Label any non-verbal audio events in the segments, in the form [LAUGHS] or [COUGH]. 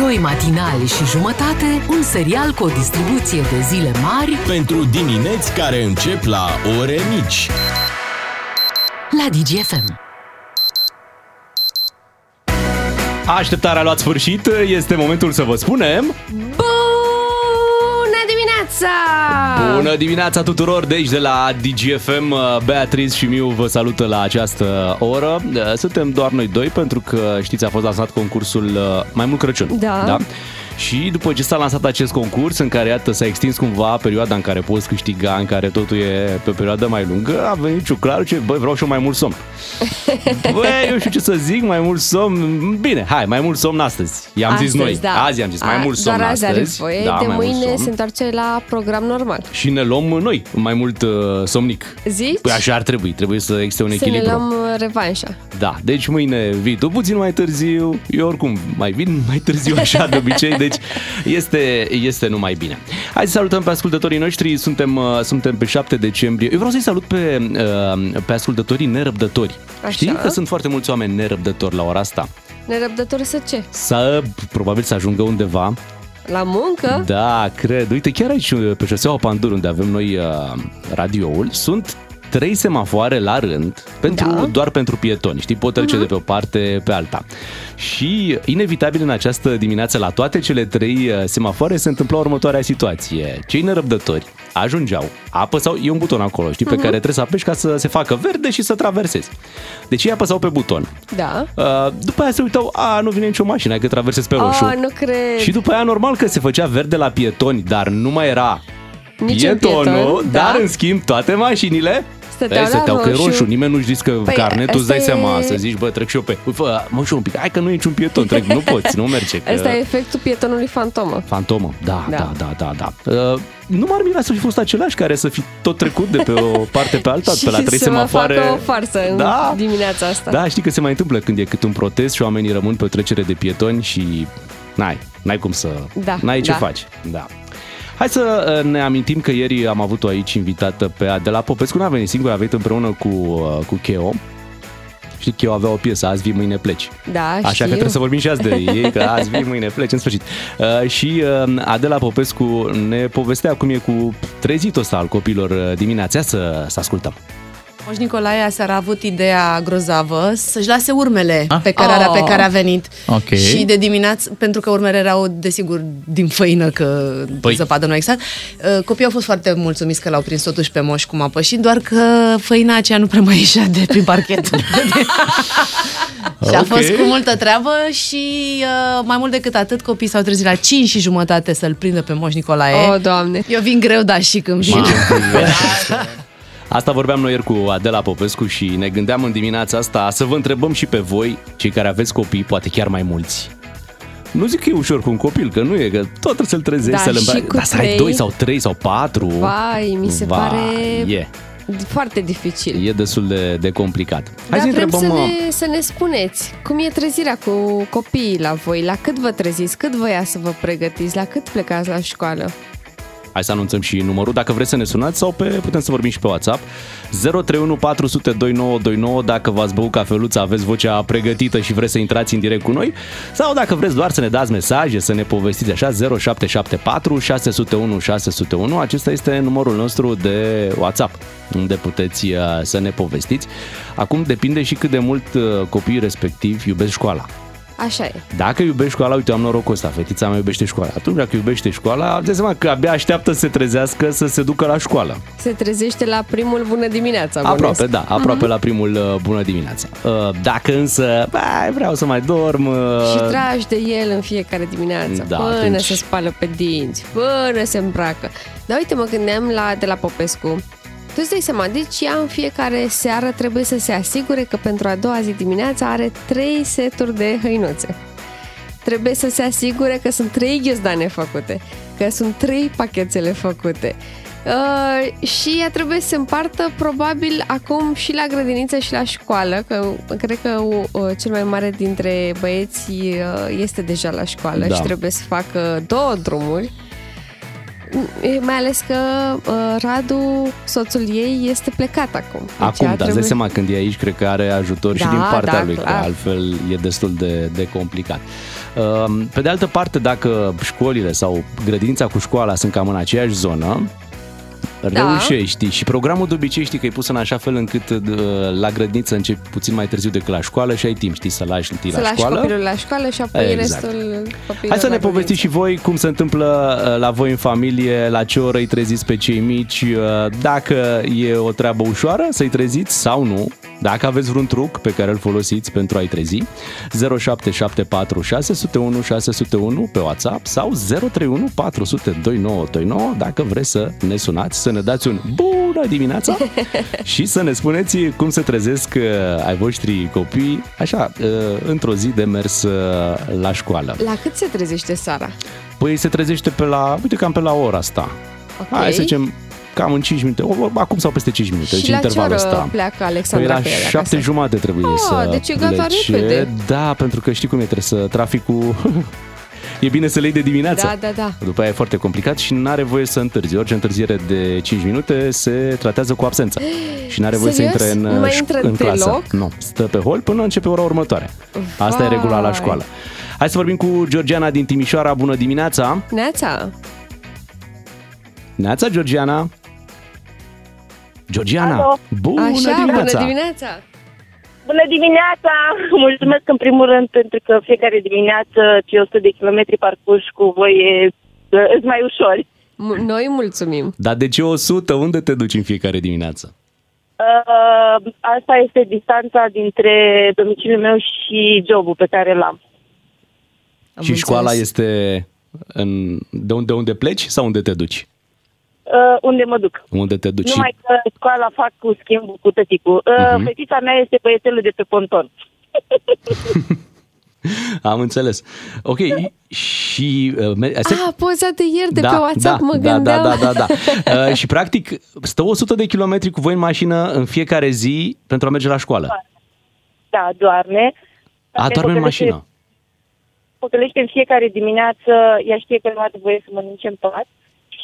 Doi matinali și jumătate, un serial cu o distribuție de zile mari Pentru dimineți care încep la ore mici. la DGFM. Așteptarea a luat sfârșit, este momentul să vă spunem Bună dimineața! Bună dimineața tuturor, deci de la DGFM, Beatriz și Miu vă salută la această oră. Suntem doar noi doi pentru că, știți, a fost lansat concursul uh, Mai mult Crăciun. Da. da? Și după ce s-a lansat acest concurs, în care, iată, s-a extins cumva perioada în care poți câștiga, în care totul e pe o perioadă mai lungă, a venit Ciuclaru ce, băi, vreau și eu mai mult somn. [LAUGHS] Băi, eu știu ce să zic, mai mult somn. Bine, hai, mai mult somn astăzi. I-am zis Astăzi, noi. da. Azi am zis, mai A, mult somn Doar azi astăzi. are voie, da, de mai mult mâine somn. se întoarce la program normal. Și ne luăm noi mai mult uh, somnic. Zici? Păi așa ar trebui, trebuie să existe un Să ne echilibru. luăm uh, revanșa. Da, deci mâine vii tu puțin mai târziu, eu oricum mai vin mai târziu așa de obicei, [LAUGHS] deci este, este numai bine. Hai să salutăm pe ascultătorii noștri, suntem, uh, suntem pe 7 decembrie. Eu vreau să-i salut pe, uh, pe ascultătorii nerăbdători. Așa. Știi că sunt foarte mulți oameni nerăbdători la ora asta. Nerăbdător să ce? Să, probabil să ajungă undeva La muncă? Da, cred. Uite, chiar aici, pe șoseaua Pandur, unde avem noi uh, radioul, sunt trei semafoare la rând, pentru, Da. doar pentru pietoni, știi, pot trece de pe o parte pe alta. Și, inevitabil, în această dimineață, la toate cele trei uh, semafoare se întâmpla următoarea situație. Cei nerăbdători ajungeau, apăsau, e un buton acolo, știi, pe care trebuie să apeși ca să se facă verde și să traversezi. Deci ei apăsau pe buton. Da. Uh, după aia se uitau, a, nu vine nicio mașină, hai că traversez pe roșu. Oh, nu cred. Și după aia normal că se făcea verde la pietoni, dar nu mai era Nici un pietonul, pieton, dar da. în schimb toate mașinile Stăteau Ei, la stăteau că e roșu. roșu, nimeni nu-și zis că Păi, carnetul îți dai asta seama e- să zici, bă, trec și eu pe... Ui, fă, mă și un pic, hai că nu e niciun pieton, trec, nu poți, nu merge. Că... Asta e efectul pietonului fantomă. Fantomă, da, da, Da. da, da, da. Uh, nu m-ar mira să fi fost același care să fi tot trecut de pe o parte pe alta, [LAUGHS] pe la Și trei să mă semafoare. facă o farsă în da. dimineața asta. Da, știi că se mai întâmplă când e cât un protest și oamenii rămân pe o trecere de pietoni și n-ai, n-ai cum să... Da, n-ai ce da. faci. Da. Hai să uh, ne amintim că ieri am avut-o aici invitată pe Adela Popescu, n-a venit singură, a venit împreună cu, uh, cu Cheo. Știi, Cheo avea o piesă, azi vii, mâine pleci. Da, Așa știu. că trebuie să vorbim și azi de ei, că azi vii, mâine pleci, în sfârșit. Uh, și uh, Adela Popescu ne povestea cum e cu trezitul ăsta al copilor uh, dimineața, să, să ascultăm. Moș Nicolae aseară a avut ideea grozavă să-și lase urmele Ah? pe cărarea Oh. pe care a venit. Ok. Și de dimineață, pentru că urmele erau, desigur, din făină, că Păi. păi. zăpadă nu exact, uh, copiii au fost foarte mulțumiți că l-au prins totuși pe moș cum a pășit, doar că făina aceea nu prea mai ieșea de prin parchet. [LAUGHS] și a Ok. fost cu multă treabă și uh, mai mult decât atât, copiii s-au trezit la 5 și jumătate să-l prindă pe moș Nicolae. Oh, Doamne. Eu vin greu, dar și când vin. [LAUGHS] Asta vorbeam noi ieri cu Adela Popescu și ne gândeam în dimineața asta să vă întrebăm și pe voi, cei care aveți copii, poate chiar mai mulți. Nu zic că e ușor cu un copil, că nu e, că tot trebuie să-l trezești, Da, să-l și îmbraci. cu Dar să ai trei. doi sau trei sau patru. Vai, mi se Vai, pare E, foarte dificil. e destul de, de complicat. Hai Dar să vrem întrebăm... să uh, ne, să ne spuneți cum e trezirea cu copiii la voi, la cât vă treziți, cât vă ia să vă pregătiți, la cât plecați la școală. Hai să anunțăm și numărul dacă vreți să ne sunați sau pe, putem să vorbim și pe WhatsApp 031 400 2929 dacă v-ați băut cafeluța, aveți vocea pregătită și vreți să intrați în direct cu noi sau dacă vreți doar să ne dați mesaje, să ne povestiți așa 0774 601 601 acesta este numărul nostru de WhatsApp unde puteți uh, să ne povestiți. Acum depinde și cât de mult uh, copiii respectivi iubesc școala. Așa e. Dacă iubești școala, uite, am norocul ăsta, fetița mea iubește școala. Atunci, dacă iubește școala, dai seama că abia așteaptă să se trezească să se ducă la școală. Se trezește la primul bună dimineața, Aproape, bănuiesc. da, aproape la primul uh, bună dimineața. Uh, Dacă însă, bai, vreau să mai dorm... uh, Și tragi de el în fiecare dimineață, Da, până atunci- se spală pe dinți, până se îmbracă. Dar uite, mă gândeam la, de la Popescu. Tu îți dai seama, deci ea în fiecare seară trebuie să se asigure că pentru a doua zi dimineața are trei seturi de hăinuțe. Trebuie să se asigure că sunt trei ghiozdane făcute, că sunt trei pachetele făcute. Uh, și ea trebuie să se împartă probabil acum și la grădiniță și la școală, că cred că uh, cel mai mare dintre băieți uh, este deja la școală Da. și trebuie să facă două drumuri. E, Mai ales că uh, Radu, soțul ei, este plecat acum. Deci Acum, ea dar îți dai seama când e aici, cred că are ajutor și Da, din partea da, lui, că clar. altfel e destul de, de complicat. Uh, Pe de altă parte, dacă școlile sau grădinița cu școala sunt cam în aceeași zonă, Da. reușești și programul de obicei știi că e pus în așa fel încât uh, la grădiniță începi puțin mai târziu decât la școală și ai timp, știi, să lași întâi Să la lași școală. copilul la școală și apoi Exact. restul copiilor Hai să la ne povestiți și voi cum se întâmplă uh, la voi în familie, la ce oră îi treziți pe cei mici, uh, dacă e o treabă ușoară să-i treziți sau nu, dacă aveți vreun truc pe care îl folosiți pentru a-i trezi. 0774 601 601 pe WhatsApp sau 031 400 2929 dacă vreți să ne sunați, să ne dați un bună dimineața [LAUGHS] și să ne spuneți cum se trezesc uh, ai voștri copii, așa, uh, într-o zi de mers uh, la școală. La cât se trezește Sara? Păi se trezește pe la, uite cam pe la ora asta. Ok. Hai să zicem cam în 5 minute, o- acum sau peste 5 minute, și deci la ce intervalul oră ăsta. pleacă Păi Alexandra la cu ele șapte acasă? jumate trebuie Ah, să deci e gata plece. repede. Da, pentru că știi cum e, trebuie să traficul... [LAUGHS] e bine să le iei de dimineață. Da, da, da. După aia e foarte complicat și nu are voie să întârzi. Orice întârziere de 5 minute se tratează cu absență. Și nu are voie Serios? să intre în, Nu mai ș- intră în clasă. deloc? Nu, stă pe hol până începe ora următoare. Asta e Vai. regula la școală. Hai să vorbim cu Georgiana din Timișoara. Bună dimineața! Neața, Neața, Georgiana! Georgiana! Alo. Bună așa, dimineața! bună dimineața! Bună [LAUGHS] dimineața! Mulțumesc în primul rând pentru că fiecare dimineață cei 100 de kilometri parcurși cu voi e, e mai ușor. M- Noi mulțumim. Dar de ce 100? Unde te duci în fiecare dimineață? Uh, asta este distanța dintre domiciliul meu și jobul pe care l-am. Am și școala înțeles. este în... de unde, unde pleci sau unde te duci? Uh, unde mă duc. Unde te duci? Numai că școala fac cu schimbul cu tăticul. Uh, Mhm. Fetița mea este băiețelul de pe ponton. [LAUGHS] Am înțeles. Ok, și... Uh, me- se- Ah, poza de ieri de pe WhatsApp, mă da, gândeam. da, da, da, da. [LAUGHS] Uh, și practic stă 100 de kilometri cu voi în mașină în fiecare zi pentru a merge la școală. Da, doarme. A, Dacă doarme în păcălește- mașină. păcălește în fiecare dimineață, ea știe că nu are voie să mănânce în pat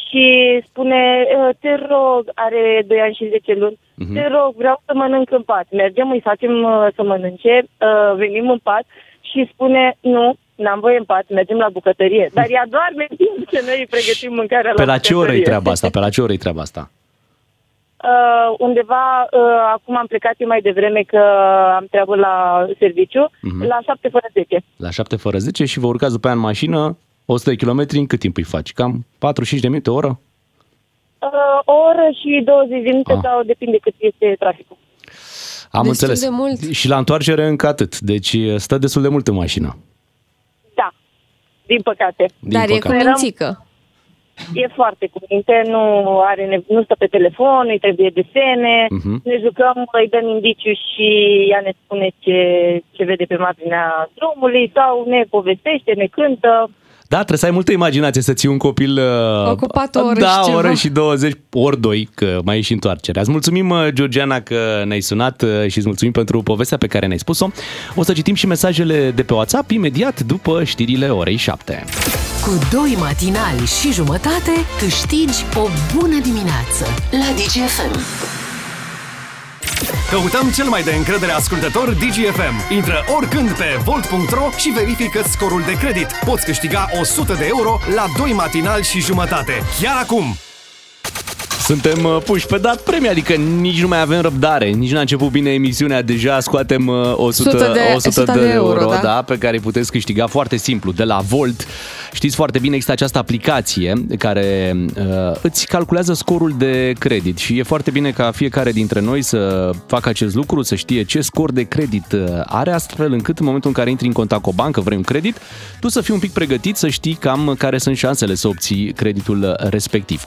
și spune, "Uh, te rog, are 2 ani și 10 luni, Mhm. te rog, vreau să mănânc în pat. Mergem, îi facem uh, să mănânce, uh, venim în pat și spune, nu, n-am voie în pat, mergem la bucătărie. Dar ea doarme în timp ce noi îi pregătim mâncarea Pe la la ce oră e bucătărie. treaba asta? Pe la ce oră e treaba asta? Uh, undeva, uh, acum am plecat eu mai devreme că am treabă la serviciu, Mhm. la 7 fără 10. La 7 fără 10 și vă urcați după aia în mașină 100 de kilometri, în cât timp îi faci? Cam 45 de minute, o oră? Uh, o oră și 20 de minute Ah. sau depinde cât este traficul. Am Destul înțeles. de mult. Și la întoarcere încă atât. Deci stă destul de mult în mașină. Da, din păcate. Din Dar e cu păcate. mințică. E foarte cu minte, nu, are nev- nu stă pe telefon, îi trebuie desene, Mhm. ne jucăm, îi dăm indiciu și ea ne spune ce, ce vede pe marginea drumului sau ne povestește, ne cântă. Da, trebuie să ai multă imaginație să ții un copil... uh, Ocupat o oră da, și o ceva. oră și 20, ori 2, că mai e și întoarcerea. Îți mulțumim, uh, Georgiana, că ne-ai sunat uh, și îți mulțumim pentru povestea pe care ne-ai spus-o. O să citim și mesajele de pe WhatsApp imediat după știrile orei 7. Cu doi matinali și jumătate câștigi o bună dimineață la DGFM. Căutăm cel mai de încredere ascultător DGFM. Intră oricând pe volt.ro și verifică scorul de credit. Poți câștiga 100 de euro la 2 matinal și jumătate. Chiar acum! Suntem uh, puși pe dat premii, adică nici nu mai avem răbdare, nici n-a început bine emisiunea, deja scoatem uh, 100, 100 de- 100 de, 100 de euro, euro, da. da, pe care îi puteți câștiga foarte simplu, de la Volt. Știți foarte bine, există această aplicație care uh, îți calculează scorul de credit și e foarte bine ca fiecare dintre noi să facă acest lucru, să știe ce scor de credit uh, are, astfel încât în momentul în care intri în contact cu o bancă, vrei un credit, tu să fii un pic pregătit, să știi cam care sunt șansele să obții creditul uh, respectiv.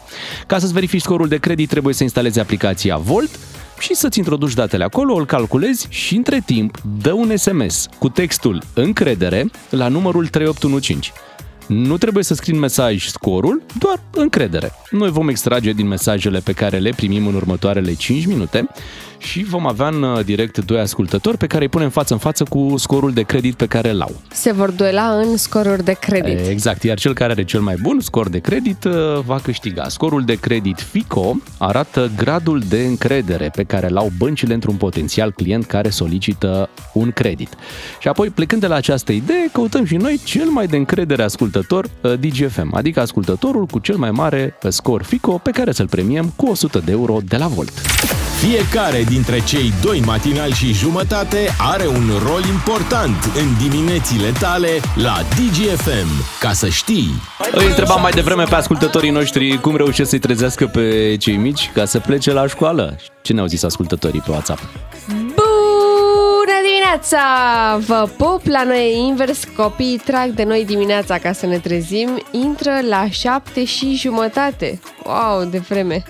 Ca să-ți verifici scorul de credit, trebuie să instalezi aplicația Volt și să-ți introduci datele acolo, îl calculezi și între timp dă un SMS cu textul încredere la numărul 3815. Nu trebuie să scrii în mesaj scorul, doar încredere. Noi vom extrage din mesajele pe care le primim în următoarele 5 minute și vom avea în uh, direct doi ascultători pe care îi punem față în față cu scorul de credit pe care îl au. Se vor duela în scoruri de credit. Exact, iar cel care are cel mai bun scor de credit uh, va câștiga. Scorul de credit FICO arată gradul de încredere pe care l-au băncile într-un potențial client care solicită un credit. Și apoi, plecând de la această idee, căutăm și noi cel mai de încredere ascultător uh, DGFM, adică ascultătorul cu cel mai mare uh, scor FICO pe care să-l premiem cu 100 de euro de la Volt. Fiecare dintre cei doi matinali și jumătate are un rol important în diminețile tale la DGFM. Ca să știi! Îi întrebam mai devreme pe ascultătorii noștri cum reușesc să-i trezească pe cei mici ca să plece la școală. Ce ne-au zis ascultătorii pe WhatsApp? Bună dimineața! Vă pup la noi e invers, copiii trag de noi dimineața ca să ne trezim, intră la șapte și jumătate. Wow, de vreme!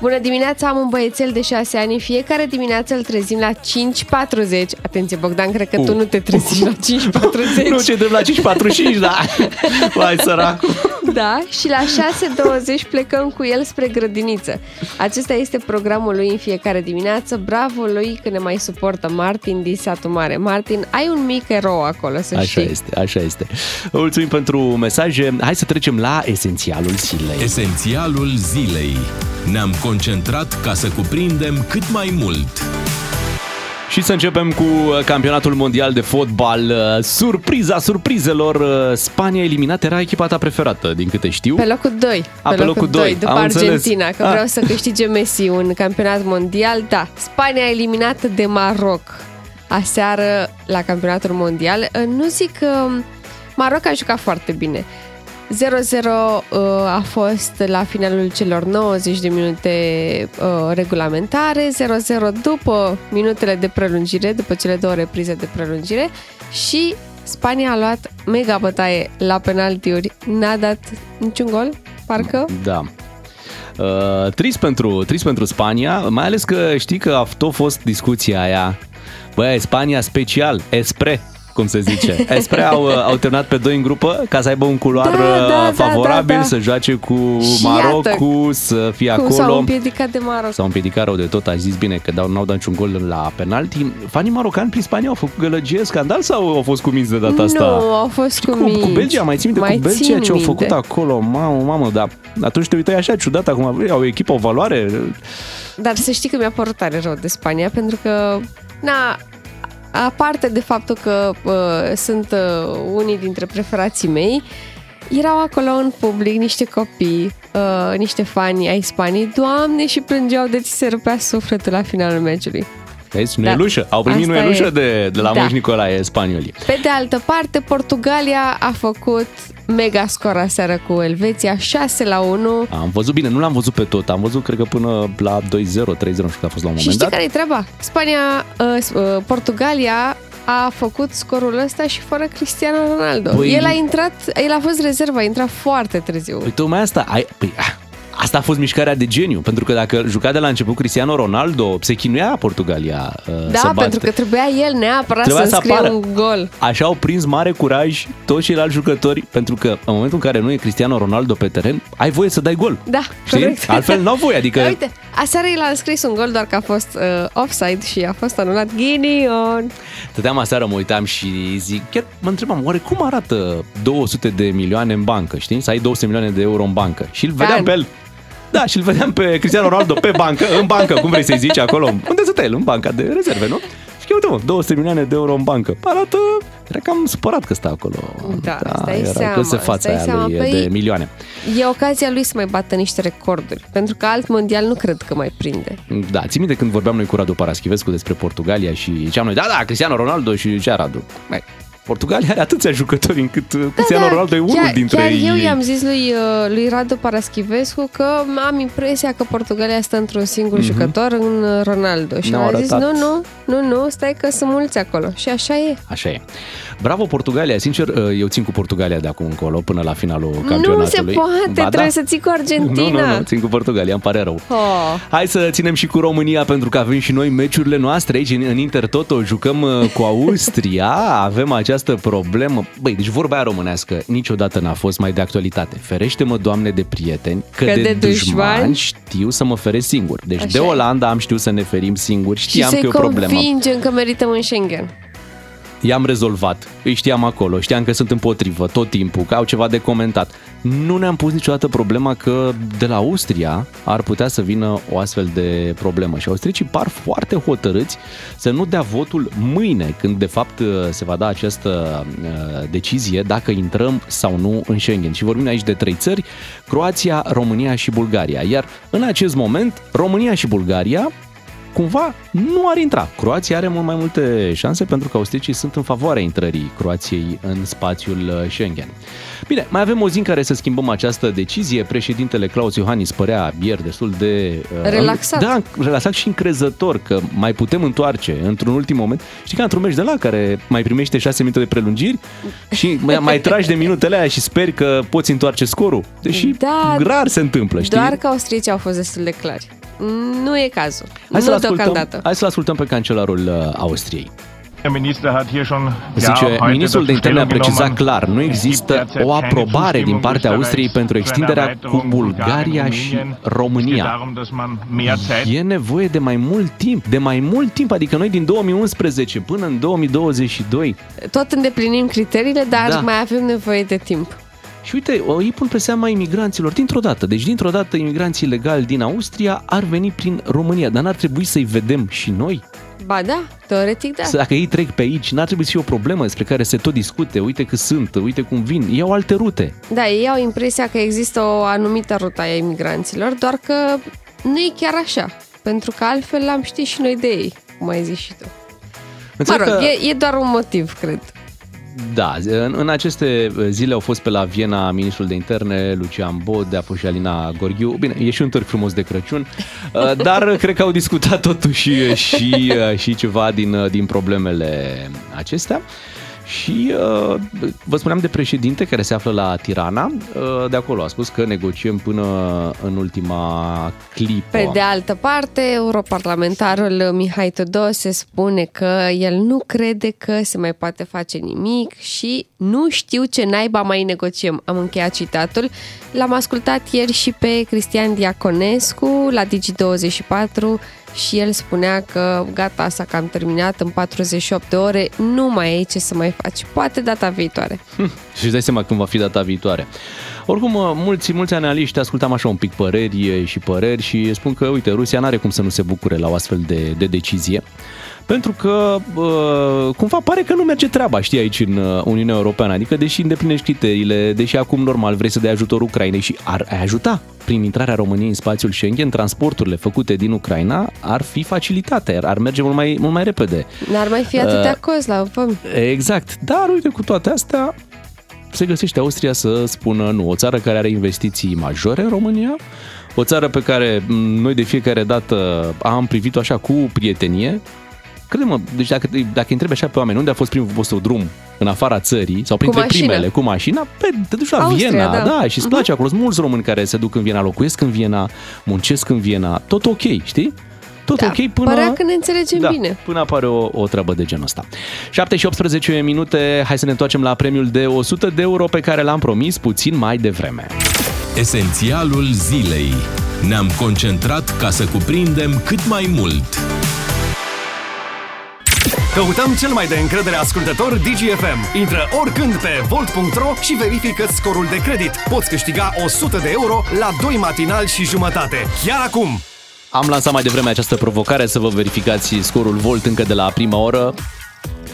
Bună dimineața, am un băiețel de 6 ani, fiecare dimineață îl trezim la 5.40. Atenție, Bogdan, cred că tu Uh. nu te trezi la 5.40. [LAUGHS] Nu, ce de la 5.45, da! [LAUGHS] Vai, săracul! Da, și la 6.20 plecăm cu el spre grădiniță. Acesta este programul lui în fiecare dimineață. Bravo lui că ne mai suportă Martin din satul mare. Martin, ai un mic erou acolo, să Așa știi. este, așa este. Vă mulțumim pentru mesaje. Hai să trecem la esențialul zilei. Esențialul zilei. Ne-am concentrat ca să cuprindem cât mai mult. Și să începem cu uh, campionatul mondial de fotbal. Uh, Surpriza surprizelor. uh, Spania eliminată era echipa ta preferată, din câte știu. Pe locul 2. A, pe locul doi. după Am înțeles. Argentina, că Ah. vreau să câștige Messi un campionat mondial. Da, Spania eliminată de Maroc aseară la campionatul mondial. Uh, Nu zic că Maroc a jucat foarte bine. 0-0 uh, a fost la finalul celor 90 de minute uh, regulamentare, 0-0 după minutele de prelungire, după cele două reprize de prelungire și Spania a luat mega bătaie la penaltiuri, n-a dat niciun gol, parcă. Da. Uh, trist, pentru, trist pentru Spania, mai ales că știi că a tot fost discuția aia. Băi, Spania special, Espre, cum se zice. [LAUGHS] Espre au, uh, au terminat pe doi în grupă ca să aibă un culoar Da, da, uh, da, favorabil, da, da. să joace cu Și Marocul, să fie Cum acolo. s-au împiedicat de Maroc. S-au împiedicat rău de tot, aș zis bine că dau, n-au dat niciun gol la penalti. Fanii marocani prin Spania au făcut gălăgie, scandal sau au fost cuminți de data asta? Nu, au fost Știi, cu cu, mingi. cu Belgia, mai țin minte Mai cu Belgia țin ce au minte. făcut acolo, mamă, mamă, dar atunci te uitai așa ciudat, acum au o echipă, o valoare. Dar să știi că mi-a părut tare rău de Spania, pentru că, na, aparte de faptul că uh, sunt uh, unii dintre preferații mei, erau acolo în public niște copii, uh, niște fani ai Spaniei, doamne, și plângeau de ți se rupea sufletul la finalul meciului. Vezi, Da. Noelușă, au primit Asta Noelușă e. de, de la Da. Moș Nicolae spaniolii. Pe de altă parte, Portugalia a făcut mega scor aseară cu Elveția, 6 la 1. Am văzut bine, nu l-am văzut pe tot, am văzut cred că până la 2-0, 3-0, nu știu că a fost la un Și moment știi dat. care e treaba? Spania, uh, s- uh, Portugalia a făcut scorul ăsta și fără Cristiano Ronaldo. Păi- El a intrat, el a fost rezervă, a intrat foarte târziu. Păi tocmai asta, ai, păi, ah, asta a fost mișcarea de geniu, pentru că dacă juca de la început Cristiano Ronaldo, se chinuia Portugalia uh, să Da, bată. pentru că trebuia el neapărat Trebuia să să înscrie apară. un gol. Așa au prins mare curaj toți ceilalți jucători, pentru că în momentul în care nu e Cristiano Ronaldo pe teren, ai voie să dai gol. Da, Știi? corect. Altfel n-au voie, adică... [LAUGHS] Da, uite, aseară el a înscris un gol, doar că a fost uh, offside și a fost anulat Ghinion. Stăteam aseară, mă uitam și zic, chiar mă întrebam, oare cum arată 200 de milioane în bancă, știi? Să ai 200 milioane de euro în bancă. Și îl vedeam An. pe el. Da, și îl vedeam pe Cristiano Ronaldo pe bancă, în bancă, cum vrei să-i zici acolo. Unde stătea el? În banca de rezerve, nu? Și că, uite mă, 200 milioane de euro în bancă. Arată, era cam supărat că stă acolo. Da, stai era seama, că se fața stai aia seama. lui Păi- de milioane. E ocazia lui să mai bată niște recorduri, pentru că alt mondial nu cred că mai prinde. Da, ții minte când vorbeam noi cu Radu Paraschivescu despre Portugalia și ziceam noi, da, da, Cristiano Ronaldo și ce Radu? Mai, Portugalia are atâția jucători încât uh, Cristiano Ronaldo e unul Da, chiar, dintre chiar ei. eu i-am zis lui, uh, lui Radu Paraschivescu că am impresia că Portugalia stă într-un singur jucător în uh, Ronaldo. Și Mhm. Ne-au a zis, arătat. nu, nu, nu, nu, stai că sunt mulți acolo. Și așa e. Așa e. Bravo Portugalia, sincer, uh, eu țin cu Portugalia de acum încolo până la finalul campionatului. Nu se poate, Ba da. trebuie să ții cu Argentina. [LAUGHS] Nu, nu, nu, țin cu Portugalia, îmi pare rău. Oh. Hai să ținem și cu România pentru că avem și noi meciurile noastre aici în în Intertoto, jucăm uh, cu Austria, avem această această problemă, băi, deci vorba aia românească niciodată n-a fost mai de actualitate. Ferește-mă, Doamne, de prieteni, că, Că de, de dușmani dușmani știu să mă feresc singur. Deci Așa de e. Olanda am știut să ne ferim singuri, Și știam că să-i e o problemă. convingem că merităm în Schengen. I-am rezolvat, îi știam acolo, știam că sunt împotrivă tot timpul, că au ceva de comentat. Nu ne-am pus niciodată problema că de la Austria ar putea să vină o astfel de problemă și austriecii par foarte hotărâți să nu dea votul mâine, când de fapt se va da această uh, decizie dacă intrăm sau nu în Schengen. Și vorbim aici de trei țări, Croația, România și Bulgaria. Iar în acest moment, România și Bulgaria cumva nu ar intra. Croația are mult mai multe șanse pentru că austriecii sunt în favoarea intrării Croației în spațiul uh, Schengen. Bine, mai avem o zi în care să schimbăm această decizie. Președintele Claus Iohannis părea ieri destul de... uh, Relaxat. Da, relaxat și încrezător că mai putem întoarce într-un ultim moment. Știi ca într-un meci de la care mai primește 6 minute de prelungiri și mai, mai tragi de minutele aia și speri că poți întoarce scorul. Deși Da, rar se întâmplă, știi? Doar că austriecii au fost destul de clari. Nu e cazul. Hai să-l nu ascultăm, deocamdată. hai să ascultăm pe cancelarul uh, Austriei. Der Minister hat hier schon Zice, ja, heute ministrul de dazu interne a Stellung precizat genommen. clar, nu Es gibt există derzeit o keine aprobare din Zustimmung partea Österreichs Austriei pentru zur extinderea cu Erweiterung Bulgaria și Bulgarien, Rumänien. Es geht România. darum, dass man mehr Zeit E nevoie de mai mult timp, de mai mult timp, adică noi din 2011 până în 2022 Tot îndeplinim criteriile, dar Da. mai avem nevoie de timp. Și uite, o îi pun pe seama imigranților dintr-o dată. Deci dintr-o dată imigranții legali din Austria ar veni prin România, dar n-ar trebui să-i vedem și noi? Ba da, teoretic da. Să Dacă ei trec pe aici, n-ar trebui să fie o problemă despre care se tot discute, uite că sunt, uite cum vin, iau alte rute. Da, ei au impresia că există o anumită rută a imigranților, doar că nu e chiar așa. Pentru că altfel am ști și noi de ei, cum ai zis și tu. Mă Înțeleg rog, că- e, e doar un motiv, cred. Da, în, în aceste zile au fost pe la Viena ministrul de interne, Lucian Bod, a fost și Alina Gorghiu. Bine, e și un târg frumos de Crăciun, uh, [LAUGHS] dar cred că au discutat totuși și, uh, și ceva din, din problemele acestea. Și uh, vă spuneam de președinte care se află la Tirana. Uh, de acolo a spus că negociem până în ultima clipă. Pe de altă parte, europarlamentarul Mihai Tudose spune că el nu crede că se mai poate face nimic și nu știu ce naiba mai negociem. Am încheiat citatul. L-am ascultat ieri și pe Cristian Diaconescu la Digi24 și el spunea că gata, s-a cam terminat în 48 de ore, nu mai e ce să mai faci. Poate data viitoare. Și îți dai seama când va fi data viitoare. Oricum, mulți, mulți analiști ascultam așa un pic păreri și păreri și spun că, uite, Rusia n-are cum să nu se bucure la o astfel de, de decizie. Pentru că uh, cumva pare că nu merge treaba, știi, aici în uh, Uniunea Europeană. Adică, deși îndeplinești criteriile, deși acum normal vrei să dai ajutor Ucrainei și ar ai ajuta prin intrarea României în spațiul Schengen, transporturile făcute din Ucraina ar fi facilitate, ar- ar merge mult mai, mult mai repede. N-ar mai fi atâtea cozi la păm. Exact. Dar uite, cu toate astea, se găsește Austria să spună nu. O țară care are investiții majore în România, o țară pe care m, noi de fiecare dată am privit-o așa cu prietenie. Crede-mă, deci dacă, dacă îi întrebi așa pe oameni, unde a fost primul vostru drum în afara țării sau printre mașină. primele cu mașina, pe, te duci la Austria, Viena, da. da, și îți place acolo. Sunt mulți români care se duc în Viena, locuiesc în Viena, muncesc în Viena, tot ok, știi? Tot Da, ok până... părea că ne înțelegem da, bine. până apare o, o treabă de genul ăsta. 7 și 18 minute, hai să ne întoarcem la premiul de 100 de euro pe care l-am promis puțin mai devreme. Esențialul zilei. Ne-am concentrat ca să cuprindem cât mai mult. Căutăm cel mai de încredere ascultător DGFM. Intră oricând pe volt.ro și verifică scorul de credit. Poți câștiga 100 de euro la 2 matinal și jumătate. Chiar acum! Am lansat mai devreme această provocare să vă verificați scorul Volt încă de la prima oră.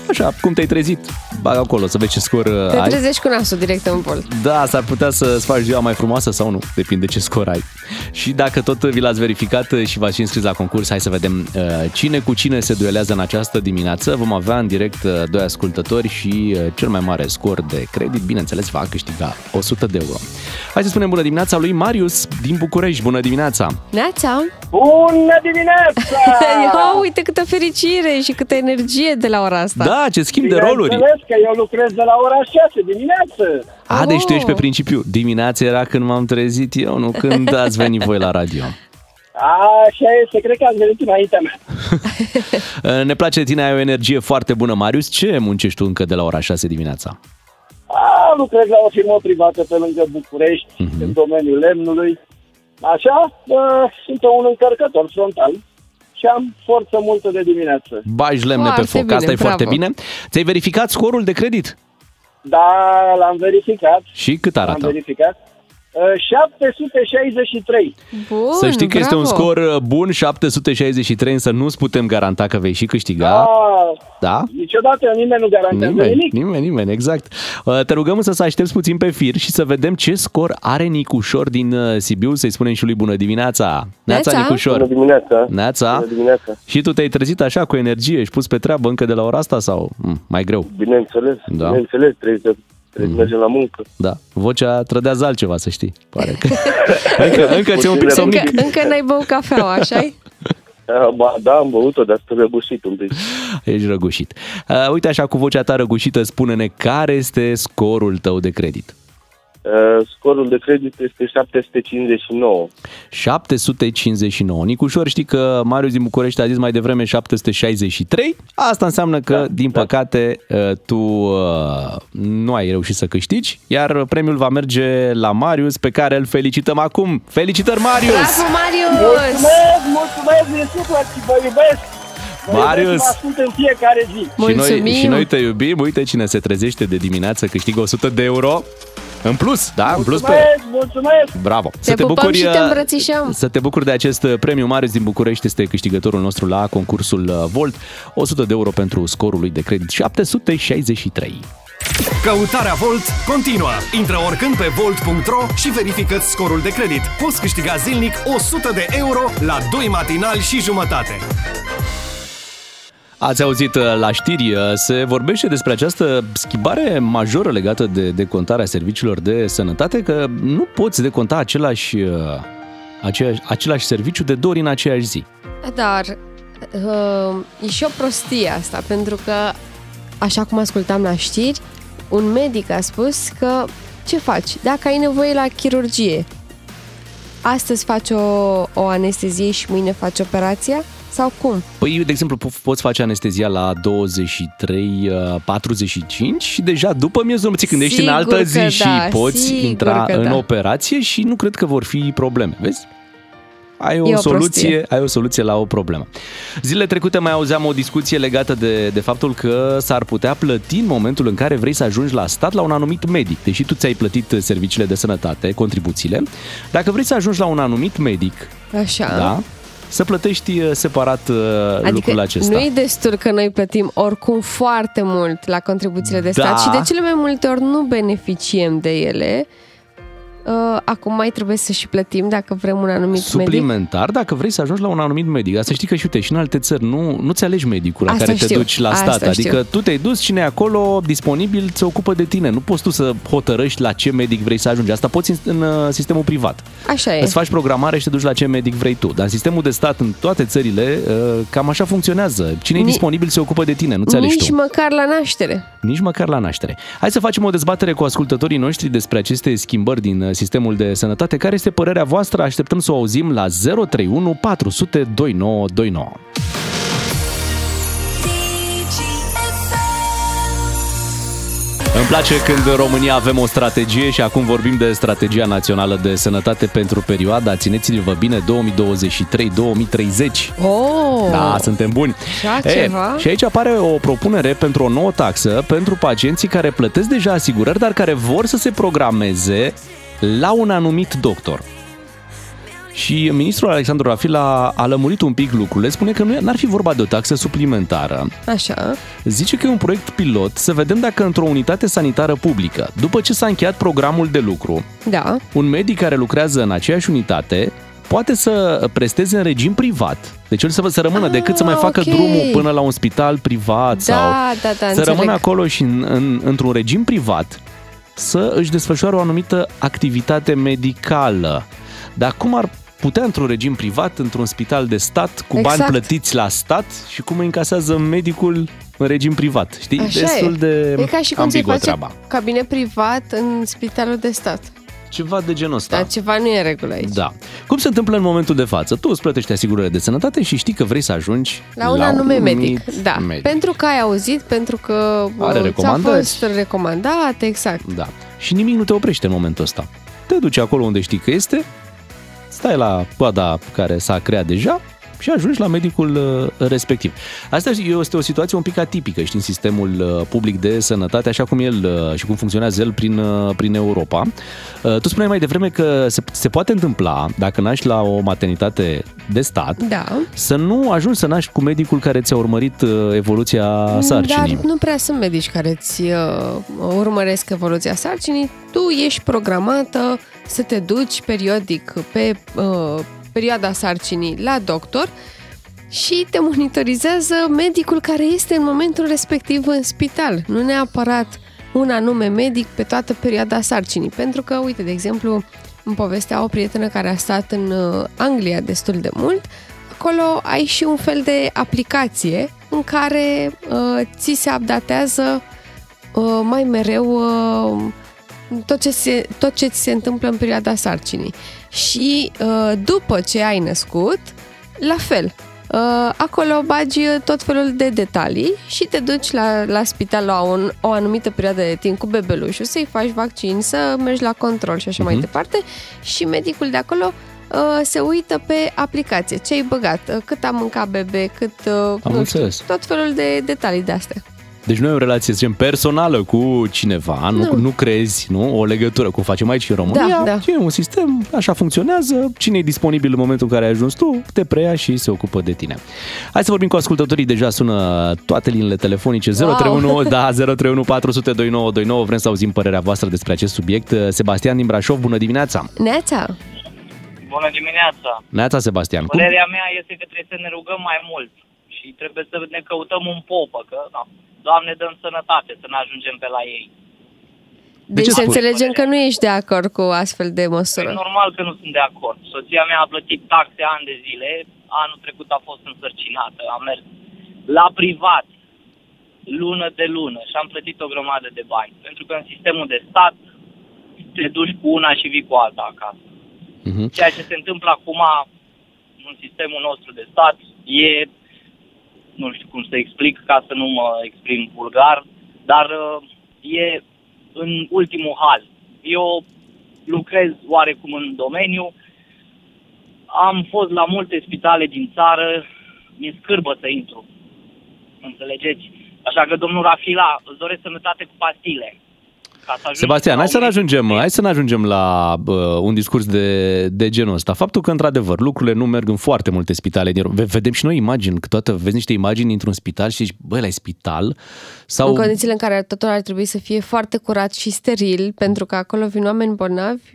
Așa, cum te-ai trezit? Bag acolo să vezi ce scor uh, Te ai. trezești cu nasul direct în volt. Da, s-ar putea să-ți faci ziua mai frumoasă sau nu, depinde ce scor ai. Și dacă tot vi l-ați verificat și v-ați și înscris la concurs, hai să vedem uh, cine cu cine se duelează în această dimineață. Vom avea în direct uh, doi ascultători și uh, cel mai mare scor de credit, bineînțeles, va câștiga 100 de euro. Hai să spunem bună dimineața lui Marius din București. Bună dimineața! Neața! Bună dimineața! [LAUGHS] Ia uite câtă fericire și câtă energie de la ora asta. Da, ce schimb de roluri! Bineînțeles că eu lucrez de la ora 6 dimineață. A, deci tu Oh. ești pe principiu. Dimineața era când m-am trezit eu, nu când [LAUGHS] ați venit voi la radio. Așa este, cred că ați venit înaintea mea. [LAUGHS] Ne place de tine, ai o energie foarte bună, Marius. Ce muncești tu încă de la ora 6 dimineața? A, lucrez la o firmă privată pe lângă București, Mhm. în domeniul lemnului. Așa, bă, sunt un încărcător frontal și am forță multă de dimineață. Bagi lemne Foarte pe foc, bine, asta e foarte bravo. bine. Ți-ai verificat scorul de credit? Da, l-am verificat. Și cât L-am arată? verificat. Uh, 763. Bun, Să știi că este un bravo. scor uh, bun, 763, însă nu-ți putem garanta că vei și câștiga. Ah, Da? niciodată nimeni nu garantează Nimeni, nimic. nimeni, nimeni, exact. Uh, Te rugăm însă să aștepți puțin pe fir și să vedem ce scor are Nicușor din uh, Sibiu, să-i spunem și lui bună dimineața. Neața, Neața. Nicușor. Bună dimineața. Neața. Bună dimineața. Și tu te-ai trezit așa cu energie, ești pus pe treabă încă de la ora asta sau mm, mai greu? Bineînțeles, Da. bineînțeles, trebuie să, trebuie să mergem la muncă. Da, vocea trădează altceva, să știi. Pare că... [LAUGHS] încă, încă ți-e un pic Puțin somnic. Încă, încă n-ai băut cafeaua, așa [LAUGHS] Ah, Ba, da, am băut-o, dar sunt răbușit un pic. Ești răgușit. Uh, uite așa, cu vocea ta răgușită, spune-ne care este scorul tău de credit. Uh, scorul de credit este 759. 759. Nicușor, știi că Marius din București a zis mai devreme 763. Asta înseamnă că, da, din păcate, uh, tu uh, nu ai reușit să câștigi, iar premiul va merge la Marius, pe care îl felicităm acum. Felicitări, Marius! Bravo, Marius! Mulțumesc, mulțumesc din suflet și vă iubesc! Vă Marius! iubesc și vă ascult în fiecare zi. Și noi, Mulțumim! și noi te iubim. Uite cine se trezește de dimineață, câștigă 100 de euro. În plus, da? În plus pe... Mulțumesc, mulțumesc! Bravo! Te pupăm și te uh, îmbrățișăm. Să te bucuri de acest uh, premiu. Marius din București este câștigătorul nostru la concursul uh, Volt. 100 de euro pentru scorul lui de credit 763. Căutarea Volt continuă. Intră oricând pe volt.ro și verifică scorul de credit. Poți câștiga zilnic 100 de euro la 2 matinali și jumătate. Ați auzit uh, la știri, uh, se vorbește despre această schimbare majoră legată de decontarea serviciilor de sănătate, că nu poți deconta același, uh, aceeași, același serviciu de două ori în aceeași zi. Dar uh, e și o prostie asta, pentru că, așa cum ascultam la știri, un medic a spus că ce faci? Dacă ai nevoie la chirurgie, astăzi faci o, o anestezie și mâine faci operația? Sau cum? Păi, de exemplu, po- poți face anestezia la 23, uh, 45 și deja după miezul nopții, când ești în Sigur altă că zi și da, poți sigur intra că în da. operație și nu cred că vor fi probleme, vezi? Ai o, E o soluție, prostie. ai o soluție la o problemă. Zilele trecute mai auzeam o discuție legată de, de faptul că s-ar putea plăti în momentul în care vrei să ajungi la stat la un anumit medic. Deși tu ți-ai plătit serviciile de sănătate, contribuțiile, dacă vrei să ajungi la un anumit medic, Așa. da, să plătești uh, separat uh, Adică lucrul acesta. nu e destul că noi plătim oricum foarte mult la contribuțiile de stat Da. și de cele mai multe ori nu beneficiem de ele. Uh, acum mai trebuie să și plătim dacă vrem un anumit medic. suplimentar dacă vrei să ajungi la un anumit medic. Asta știi că și uite, și în alte țări nu, nu ți alegi medicul la Asta care te știu, duci la asta stat. știu. Adică tu te-ai dus, cine e acolo disponibil se ocupă de tine. Nu poți tu să hotărăști la ce medic vrei să ajungi. Asta poți în, în uh, sistemul privat. Așa e. Îți faci programare și te duci la ce medic vrei tu. Dar în sistemul de stat, în toate țările, uh, cam așa funcționează. Cine e Ni- disponibil se ocupă de tine, nu ți alegi Nici tu. măcar la naștere. Nici măcar la naștere. Hai să facem o dezbatere cu ascultătorii noștri despre aceste schimbări din uh, sistemul de sănătate. Care este părerea voastră? Așteptăm să o auzim la 031 400 2929. Îmi place când în România avem o strategie și acum vorbim de strategia națională de sănătate pentru perioada, țineți-vă bine, 2023-2030. Oh! Da, suntem buni. Așa ceva? și aici apare o propunere pentru o nouă taxă pentru pacienții care plătesc deja asigurări, dar care vor să se programeze la un anumit doctor. Și ministrul Alexandru Rafil a, a lămurit un pic lucrurile, spune că nu ar fi vorba de o taxă suplimentară, Așa. Zice că e un proiect pilot să vedem dacă într-o unitate sanitară publică, după ce s-a încheiat programul de lucru, Da. un medic care lucrează în aceeași unitate poate să presteze în regim privat. Deci el să, să rămână, Ah, decât să mai facă ok. drumul până la un spital privat Da, sau da, da, să înțeleg. rămână acolo și în, în, într-un regim privat să își desfășoare o anumită activitate medicală. Dar cum ar putea într-un regim privat, într-un spital de stat, cu bani Exact. plătiți la stat și cum îi încasează medicul în regim privat. Știi? Așa Destul e. de E ca și cum se ambiguă face treaba. cabinet privat în spitalul de stat. Ceva de genul ăsta. Dar ceva nu e în regulă aici. Da. Cum se întâmplă în momentul de față? Tu îți plătești asigurările de sănătate și știi că vrei să ajungi La un anume medic. Da. medic. Pentru că ai auzit, pentru că Are uh, ți-a recomandări. fost recomandat, exact. Da. Și nimic nu te oprește în momentul ăsta. Te duci acolo unde știi că este, stai la coada care s-a creat deja și ajungi la medicul uh, respectiv. Asta este o situație un pic atipică, știi, în sistemul uh, public de sănătate, așa cum el uh, și cum funcționează el prin, uh, prin Europa. Uh, Tu spuneai mai devreme că se, se poate întâmpla, dacă naști la o maternitate de stat, Da. să nu ajungi să naști cu medicul care ți-a urmărit uh, evoluția sarcinii. Dar nu prea sunt medici care îți uh, urmăresc evoluția sarcinii. Tu ești programată să te duci periodic pe uh, perioada sarcinii la doctor și te monitorizează medicul care este în momentul respectiv în spital, nu neapărat un anume medic pe toată perioada sarcinii. Pentru că, uite, de exemplu, îmi povestea o prietenă care a stat în uh, Anglia destul de mult, acolo ai și un fel de aplicație în care uh, ți se updatează uh, mai mereu uh, tot, ce se, tot ce ți se întâmplă în perioada sarcinii. Și uh, după ce ai născut, la fel. Uh, acolo bagi tot felul de detalii și te duci la, la spital la un, o anumită perioadă de timp cu bebelușul, să-i faci vaccin, să mergi la control și așa mai Mhm. departe și medicul de acolo uh, se uită pe aplicație, ce ai băgat, uh, cât a mâncat bebe, cât, uh, Am nu înțeles. știu, tot felul de detalii de astea. Deci nu e o relație, să zicem, personală cu cineva, nu, nu. Nu. nu crezi, nu? O legătură, cum facem aici în România. Da, da. E un sistem, așa funcționează, cine e disponibil în momentul în care ai ajuns tu, te preia și se ocupă de tine. Hai să vorbim cu ascultătorii, deja sună toate liniile telefonice, Wow. 031, da, 031 400 2929, vrem să auzim părerea voastră despre acest subiect. Sebastian din Brașov, bună dimineața! Neața! Bună dimineața! Neața, Sebastian. Cum? Părerea mea este că trebuie să ne rugăm mai mult și trebuie să ne căutăm un popă, că, da, Doamne, dăm sănătate, să ne ajungem pe la ei. Deci ce să spui? înțelegem că nu ești de acord cu astfel de măsură. E normal că nu sunt de acord. Soția mea a plătit taxe ani de zile, anul trecut a fost însărcinată, a mers la privat, lună de lună și am plătit o grămadă de bani. Pentru că în sistemul de stat te duci cu una și vii cu alta acasă. Mhm. Ceea ce se întâmplă acum în sistemul nostru de stat e, nu știu cum să explic ca să nu mă exprim vulgar, dar uh, e în ultimul hal. Eu lucrez oarecum în domeniu, am fost la multe spitale din țară, mi-e scârbă să intru. Înțelegeți? Așa că, domnul Rafila, îți doresc sănătate cu pastile. Ca să ajungi Sebastian, la hai să ne un ajungem, medic. hai să ne ajungem la uh, un discurs de, de genul ăsta. Faptul că, într-adevăr, lucrurile nu merg în foarte multe spitale. din Rom- Ve- Vedem și noi imagini, câteodată vezi niște imagini dintr-un spital și zici, băi, la spital? Sau... În condițiile în care totul ar trebui să fie foarte curat și steril, pentru că acolo vin oameni bolnavi,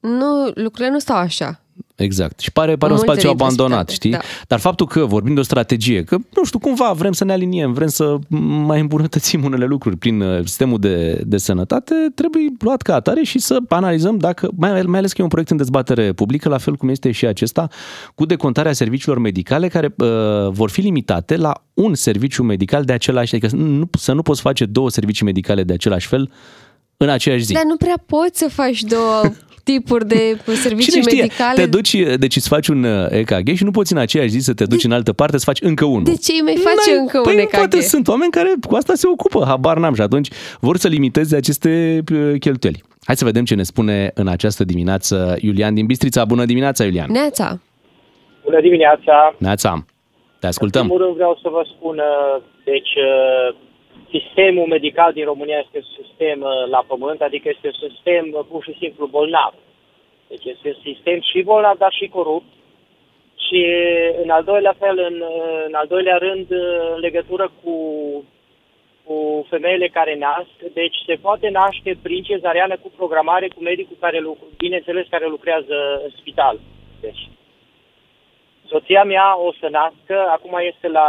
nu, lucrurile nu stau așa. Exact. Și pare, pare În un multe spațiu dintre abandonat, spitale, știi? da. Dar faptul că vorbim de o strategie, că, nu știu, cumva vrem să ne aliniem, vrem să mai îmbunătățim [LAUGHS] unele lucruri prin uh, sistemul de, de sănătate, trebuie luat ca atare și să analizăm dacă, mai, mai ales că e un proiect în dezbatere publică, la fel cum este și acesta, cu decontarea serviciilor medicale care uh, vor fi limitate la un serviciu medical de același, adică nu, să nu poți face două servicii medicale de același fel în aceeași zi. Dar nu prea poți să faci două tipuri de servicii Cine știe, medicale. te duci, deci îți faci un uh, EKG și nu poți în aceeași zi să te duci în altă parte să faci încă unul. De ce îi mai face N-ai- încă păi un poate EKG? sunt oameni care cu asta se ocupă, habar n-am și atunci vor să limiteze aceste uh, cheltuieli. Hai să vedem ce ne spune în această dimineață Iulian din Bistrița. Bună dimineața, Iulian! Neața! Bună dimineața! Neața! Te ascultăm! În primul rând vreau să vă spun, uh, deci uh, sistemul medical din România este un sistem uh, la pământ, adică este un sistem uh, pur și simplu bolnav. Deci este un sistem și bolnav, dar și corupt. Și în al doilea fel, în, uh, în al doilea rând, uh, în legătură cu, cu femeile care nasc, deci se poate naște prin cezariană cu programare cu medicul care, lucr- bineînțeles, care lucrează în spital. Deci, Soția mea o să nască, acum este la,